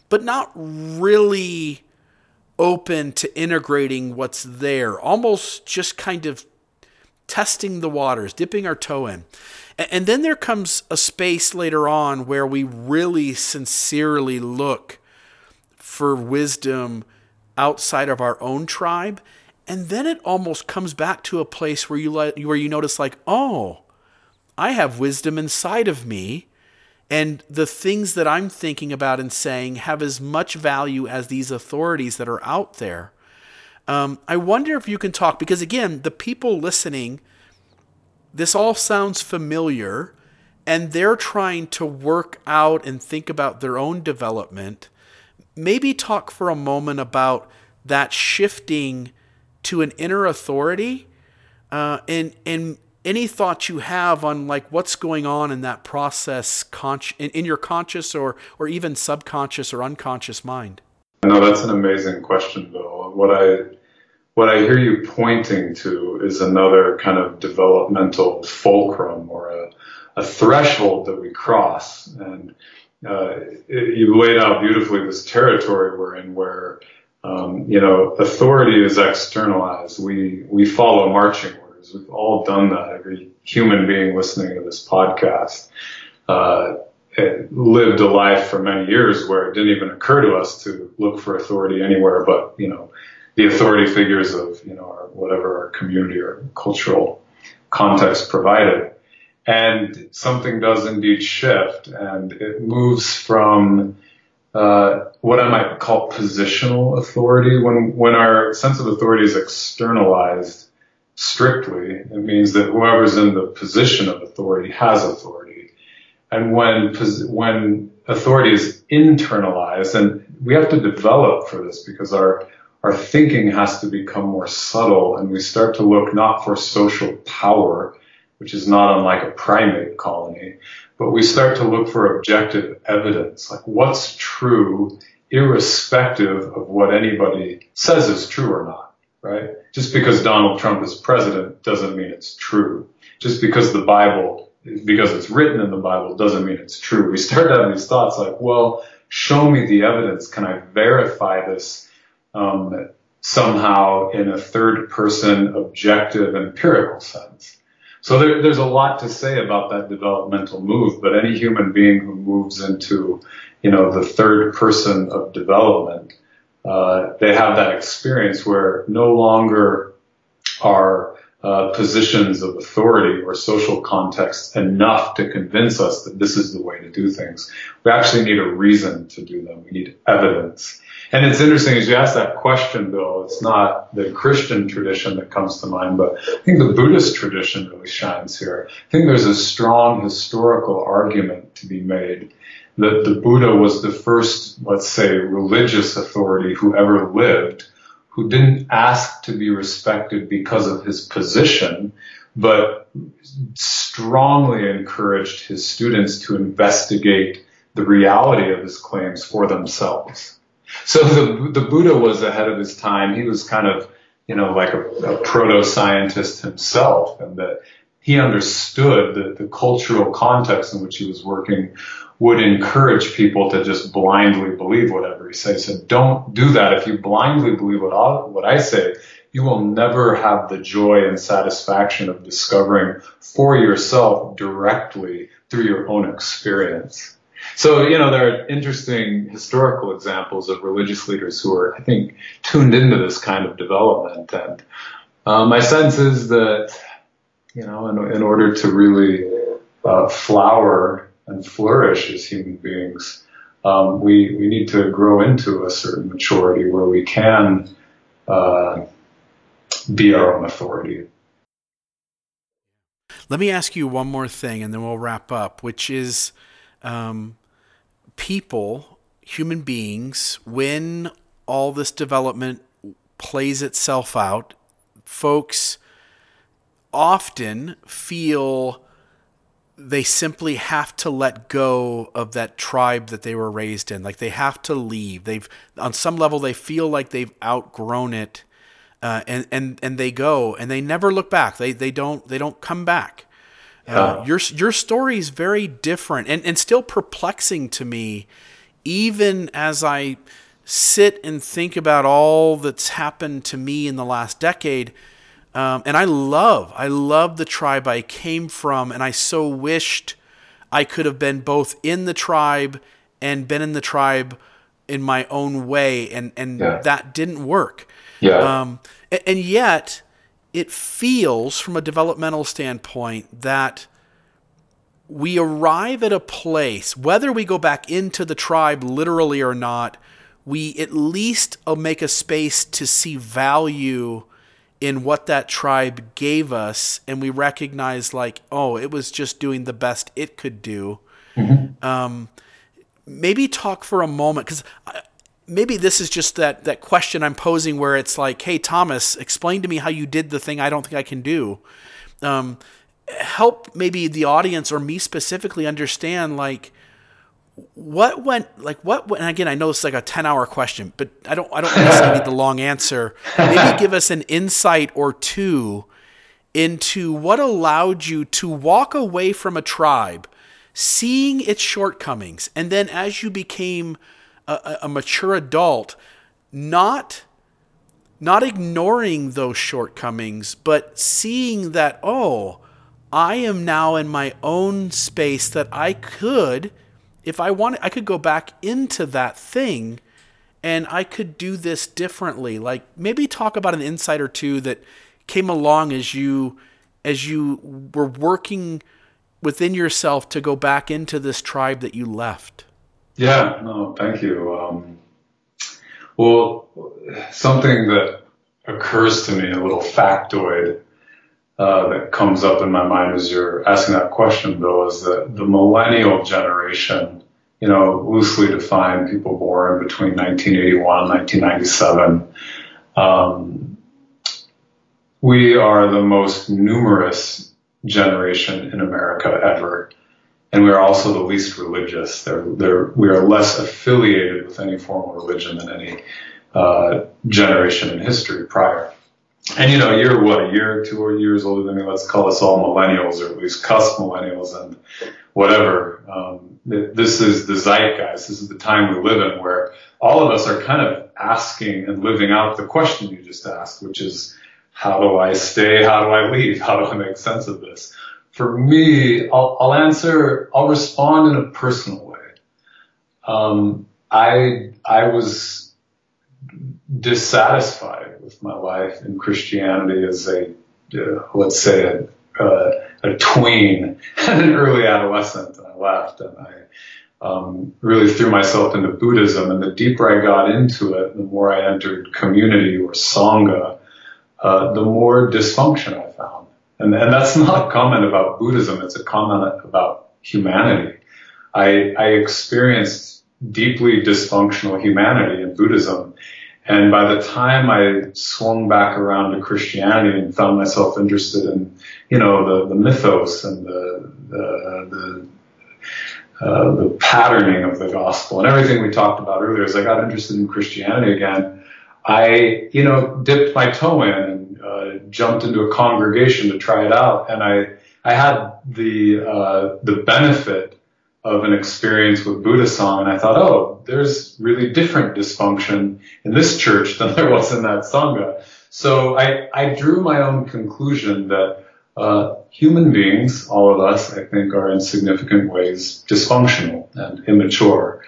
but not really open to integrating what's there. Almost just kind of testing the waters, dipping our toe in. And then there comes a space later on where we really sincerely look for wisdom outside of our own tribe. And then it almost comes back to a place where you let, where you notice like, "Oh, I have wisdom inside of me." And the things that I'm thinking about and saying have as much value as these authorities that are out there. Um, I wonder if you can talk, because again, the people listening this all sounds familiar, and they're trying to work out and think about their own development. Maybe talk for a moment about that shifting to an inner authority uh, and and any thoughts you have on like what's going on in that process con- in, in your conscious or or even subconscious or unconscious mind no that's an amazing question bill what i what I hear you pointing to is another kind of developmental fulcrum or a, a threshold that we cross. And uh, you laid out beautifully this territory we're in where, um, you know, authority is externalized. We, we follow marching orders. We've all done that. Every human being listening to this podcast, uh, lived a life for many years where it didn't even occur to us to look for authority anywhere but, you know, the authority figures of you know our, whatever our community or cultural context provided. And something does indeed shift, and it moves from uh, what I might call positional authority. When when our sense of authority is externalized strictly, it means that whoever's in the position of authority has authority. And when when authority is internalized, and we have to develop for this because our our thinking has to become more subtle and we start to look not for social power, which is not unlike a primate colony, but we start to look for objective evidence, like what's true irrespective of what anybody says is true or not, right? Just because Donald Trump is president doesn't mean it's true. Just because the Bible, because it's written in the Bible doesn't mean it's true. We start having these thoughts like, well, show me the evidence. Can I verify this um, somehow in a third person objective empirical sense. So there, there's a lot to say about that developmental move, but any human being who moves into, you know, the third person of development, uh, they have that experience where no longer are uh, positions of authority or social context enough to convince us that this is the way to do things. We actually need a reason to do them. We need evidence. And it's interesting as you ask that question, Bill, it's not the Christian tradition that comes to mind, but I think the Buddhist tradition really shines here. I think there's a strong historical argument to be made that the Buddha was the first, let's say, religious authority who ever lived, who didn't ask to be respected because of his position, but strongly encouraged his students to investigate the reality of his claims for themselves. So the, the Buddha was ahead of his time. He was kind of you know, like a, a proto scientist himself, and that he understood that the cultural context in which he was working would encourage people to just blindly believe whatever he says. Said, don't do that. If you blindly believe what I, what I say, you will never have the joy and satisfaction of discovering for yourself directly through your own experience. So, you know, there are interesting historical examples of religious leaders who are, I think, tuned into this kind of development. And uh, my sense is that, you know, in, in order to really uh, flower and flourish as human beings, um, we, we need to grow into a certain maturity where we can uh, be our own authority. Let me ask you one more thing and then we'll wrap up, which is um, people, human beings, when all this development plays itself out, folks often feel they simply have to let go of that tribe that they were raised in. Like they have to leave. They've on some level they feel like they've outgrown it, uh, and and and they go and they never look back. They they don't they don't come back. Uh, your your story is very different and and still perplexing to me, even as I sit and think about all that's happened to me in the last decade um, and I love, I love the tribe I came from, and I so wished I could have been both in the tribe and been in the tribe in my own way, and and yeah. that didn't work. Yeah. Um, and, and yet, it feels, from a developmental standpoint, that we arrive at a place, whether we go back into the tribe literally or not, we at least uh, make a space to see value in what that tribe gave us and we recognize like oh it was just doing the best it could do mm-hmm. um, maybe talk for a moment because maybe this is just that that question i'm posing where it's like hey thomas explain to me how you did the thing i don't think i can do um, help maybe the audience or me specifically understand like what went like what and again i know it's like a 10 hour question but i don't i don't necessarily need the long answer. Maybe give us an insight or two into what allowed you to walk away from a tribe seeing its shortcomings and then as you became a, a mature adult not not ignoring those shortcomings but seeing that oh i am now in my own space that i could if I wanted, I could go back into that thing and I could do this differently. Like maybe talk about an insight or two that came along as you as you were working within yourself to go back into this tribe that you left. Yeah, no, thank you. Um, well, something that occurs to me, a little factoid uh, that comes up in my mind as you're asking that question, Bill, is that the millennial generation, you know, loosely defined, people born between 1981 and 1997, um, we are the most numerous generation in America ever. And we are also the least religious. They're, they're, we are less affiliated with any form of religion than any uh, generation in history prior. And you know, you're what, a year, or two or years older than me. Let's call us all millennials or at least cusp millennials and whatever. Um, this is the zeitgeist. This is the time we live in where all of us are kind of asking and living out the question you just asked, which is, how do I stay? How do I leave? How do I make sense of this? For me, I'll, I'll answer, I'll respond in a personal way. Um, I, I was dissatisfied with my life in Christianity as a, uh, let's say, a, uh, a tween and an early adolescent. Left and I um, really threw myself into Buddhism. And the deeper I got into it, the more I entered community or Sangha, uh, the more dysfunction I found. And, and that's not a comment about Buddhism. It's a comment about humanity. I, I experienced deeply dysfunctional humanity in Buddhism and by the time I swung back around to Christianity and found myself interested in, you know, the, the mythos and the, the, the uh, the patterning of the gospel and everything we talked about earlier, as I got interested in Christianity again, I, you know, dipped my toe in and uh, jumped into a congregation to try it out, and I, I had the uh, the benefit of an experience with Buddhist sangha, and I thought, oh, there's really different dysfunction in this church than there was in that sangha. So I, I drew my own conclusion that uh, human beings, all of us, I think, are in significant ways dysfunctional and immature.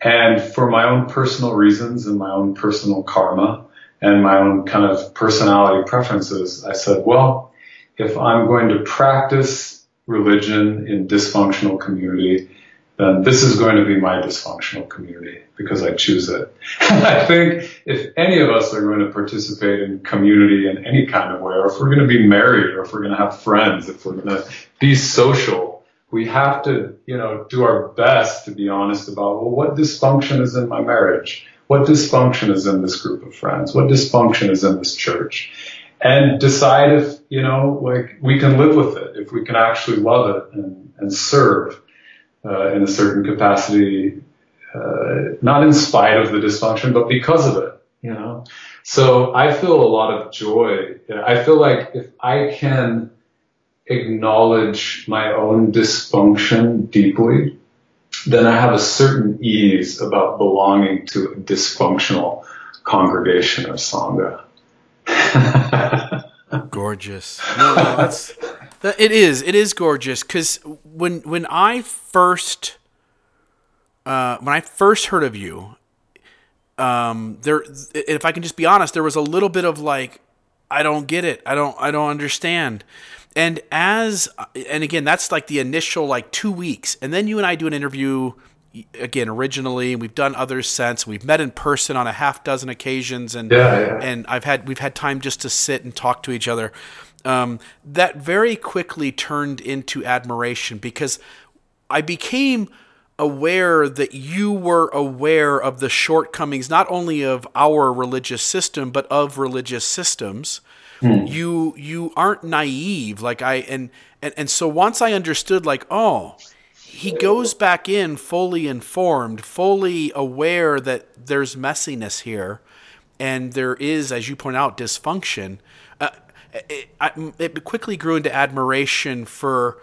And for my own personal reasons and my own personal karma and my own kind of personality preferences, I said, well, if I'm going to practice religion in dysfunctional community, then this is going to be my dysfunctional community because I choose it. I think if any of us are going to participate in community in any kind of way, or if we're going to be married, or if we're going to have friends, if we're going to be social, we have to, you know, do our best to be honest about, well, what dysfunction is in my marriage? What dysfunction is in this group of friends? What dysfunction is in this church? And decide if, you know, like we can live with it, if we can actually love it and, and serve uh, in a certain capacity, uh, not in spite of the dysfunction, but because of it, you know. So I feel a lot of joy. I feel like if I can acknowledge my own dysfunction deeply, then I have a certain ease about belonging to a dysfunctional congregation or sangha. gorgeous. No, no, that's it is. It is gorgeous because when when I first uh, when I first heard of you, um, there. If I can just be honest, there was a little bit of like, I don't get it. I don't. I don't understand. And as and again, that's like the initial like two weeks, and then you and I do an interview again originally and we've done others since we've met in person on a half dozen occasions and yeah, yeah. and I've had we've had time just to sit and talk to each other um, that very quickly turned into admiration because I became aware that you were aware of the shortcomings not only of our religious system but of religious systems hmm. you you aren't naive like i and, and and so once i understood like oh he goes back in fully informed fully aware that there's messiness here and there is as you point out dysfunction it, it quickly grew into admiration for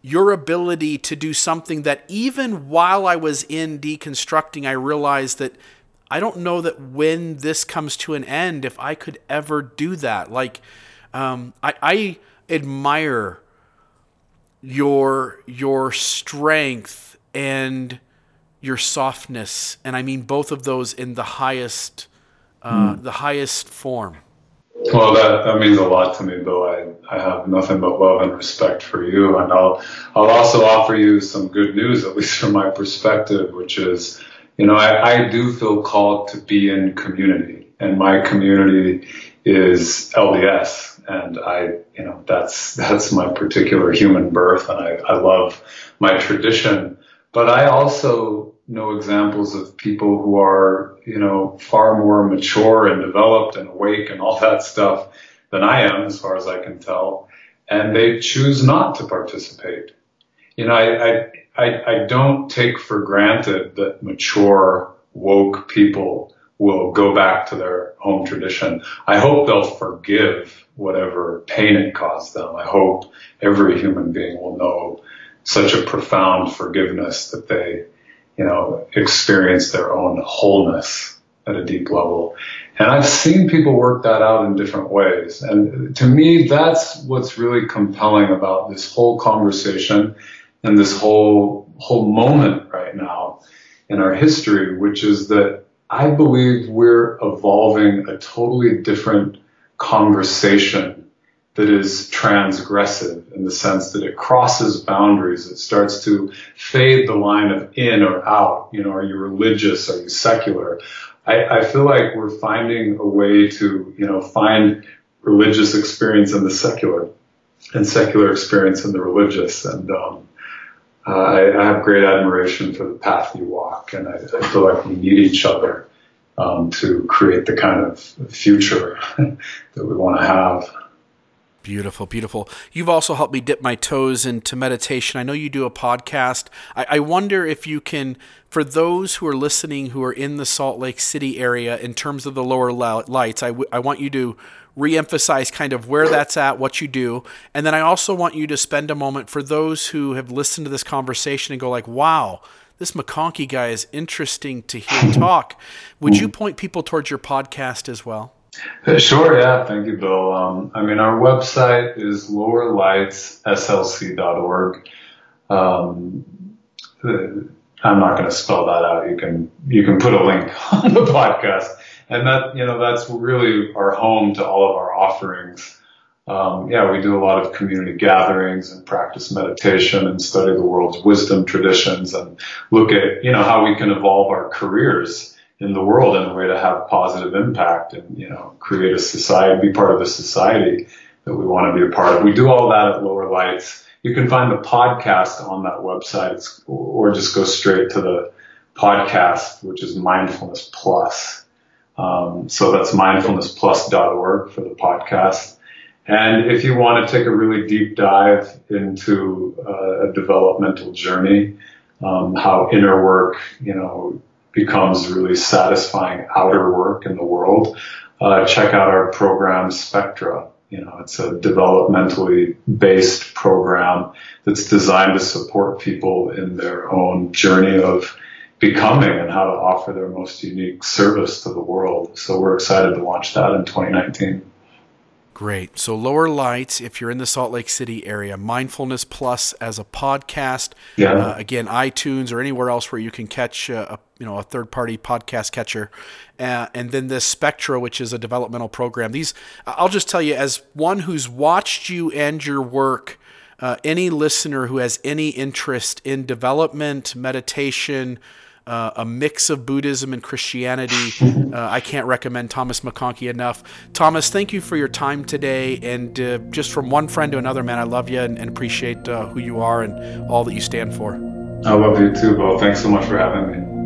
your ability to do something that even while I was in deconstructing, I realized that I don't know that when this comes to an end, if I could ever do that. Like, um, I, I admire your your strength and your softness, and I mean both of those in the highest uh, mm. the highest form. Well, that, that means a lot to me, Bill. I, I have nothing but love and respect for you. And I'll, I'll also offer you some good news, at least from my perspective, which is, you know, I, I do feel called to be in community and my community is LDS. And I, you know, that's, that's my particular human birth. And I, I love my tradition, but I also know examples of people who are, you know, far more mature and developed and awake and all that stuff than I am, as far as I can tell. And they choose not to participate. You know, I, I, I, don't take for granted that mature, woke people will go back to their home tradition. I hope they'll forgive whatever pain it caused them. I hope every human being will know such a profound forgiveness that they you know, experience their own wholeness at a deep level. And I've seen people work that out in different ways. And to me, that's what's really compelling about this whole conversation and this whole, whole moment right now in our history, which is that I believe we're evolving a totally different conversation that is transgressive in the sense that it crosses boundaries. It starts to fade the line of in or out. You know, are you religious? Are you secular? I, I feel like we're finding a way to, you know, find religious experience in the secular and secular experience in the religious. And, um, uh, I, I, have great admiration for the path you walk, and I, I feel like we need each other um, to create the kind of future that we want to have. Beautiful, beautiful. You've also helped me dip my toes into meditation. I know you do a podcast. I, I, wonder if you can, for those who are listening who are in the Salt Lake City area, in terms of the lower lights, I, w- I want you to reemphasize kind of where that's at, what you do, and then I also want you to spend a moment for those who have listened to this conversation and go like, "Wow, this McConkie guy is interesting to hear talk." Would you hmm. point people towards your podcast as well? Sure, yeah. Thank you, Bill. Um, I mean, our website is lowerlightslc.org. Um, I'm not going to spell that out. You can you can put a link on the podcast, and that you know that's really our home to all of our offerings. Um, yeah, we do a lot of community gatherings and practice meditation and study the world's wisdom traditions and look at you know how we can evolve our careers in the world in a way to have positive impact and, you know, create a society, be part of a society that we want to be a part of. We do all that at Lower Lights. You can find the podcast on that website or just go straight to the podcast, which is Mindfulness Plus. Um, so that's mindfulnessplus.org for the podcast. And if you want to take a really deep dive into uh, a developmental journey, um, how inner work, you know, becomes really satisfying outer work in the world, uh, check out our program Spectra. You know, it's a developmentally based program that's designed to support people in their own journey of becoming and how to offer their most unique service to the world. So we're excited to launch that in 2019. Great. So Lower Lights, if you're in the Salt Lake City area, Mindfulness Plus as a podcast. Yeah. Uh, again, iTunes or anywhere else where you can catch uh, a you know a third party podcast catcher, uh, and then this Spectra, which is a developmental program. These I'll just tell you as one who's watched you and your work. Uh, any listener who has any interest in development, meditation, uh, a mix of Buddhism and Christianity. Uh, I can't recommend Thomas McConkie enough. Thomas, thank you for your time today. And uh, just from one friend to another, man, I love you and, and appreciate uh, who you are and all that you stand for. I love you too, Bo. Thanks so much for having me.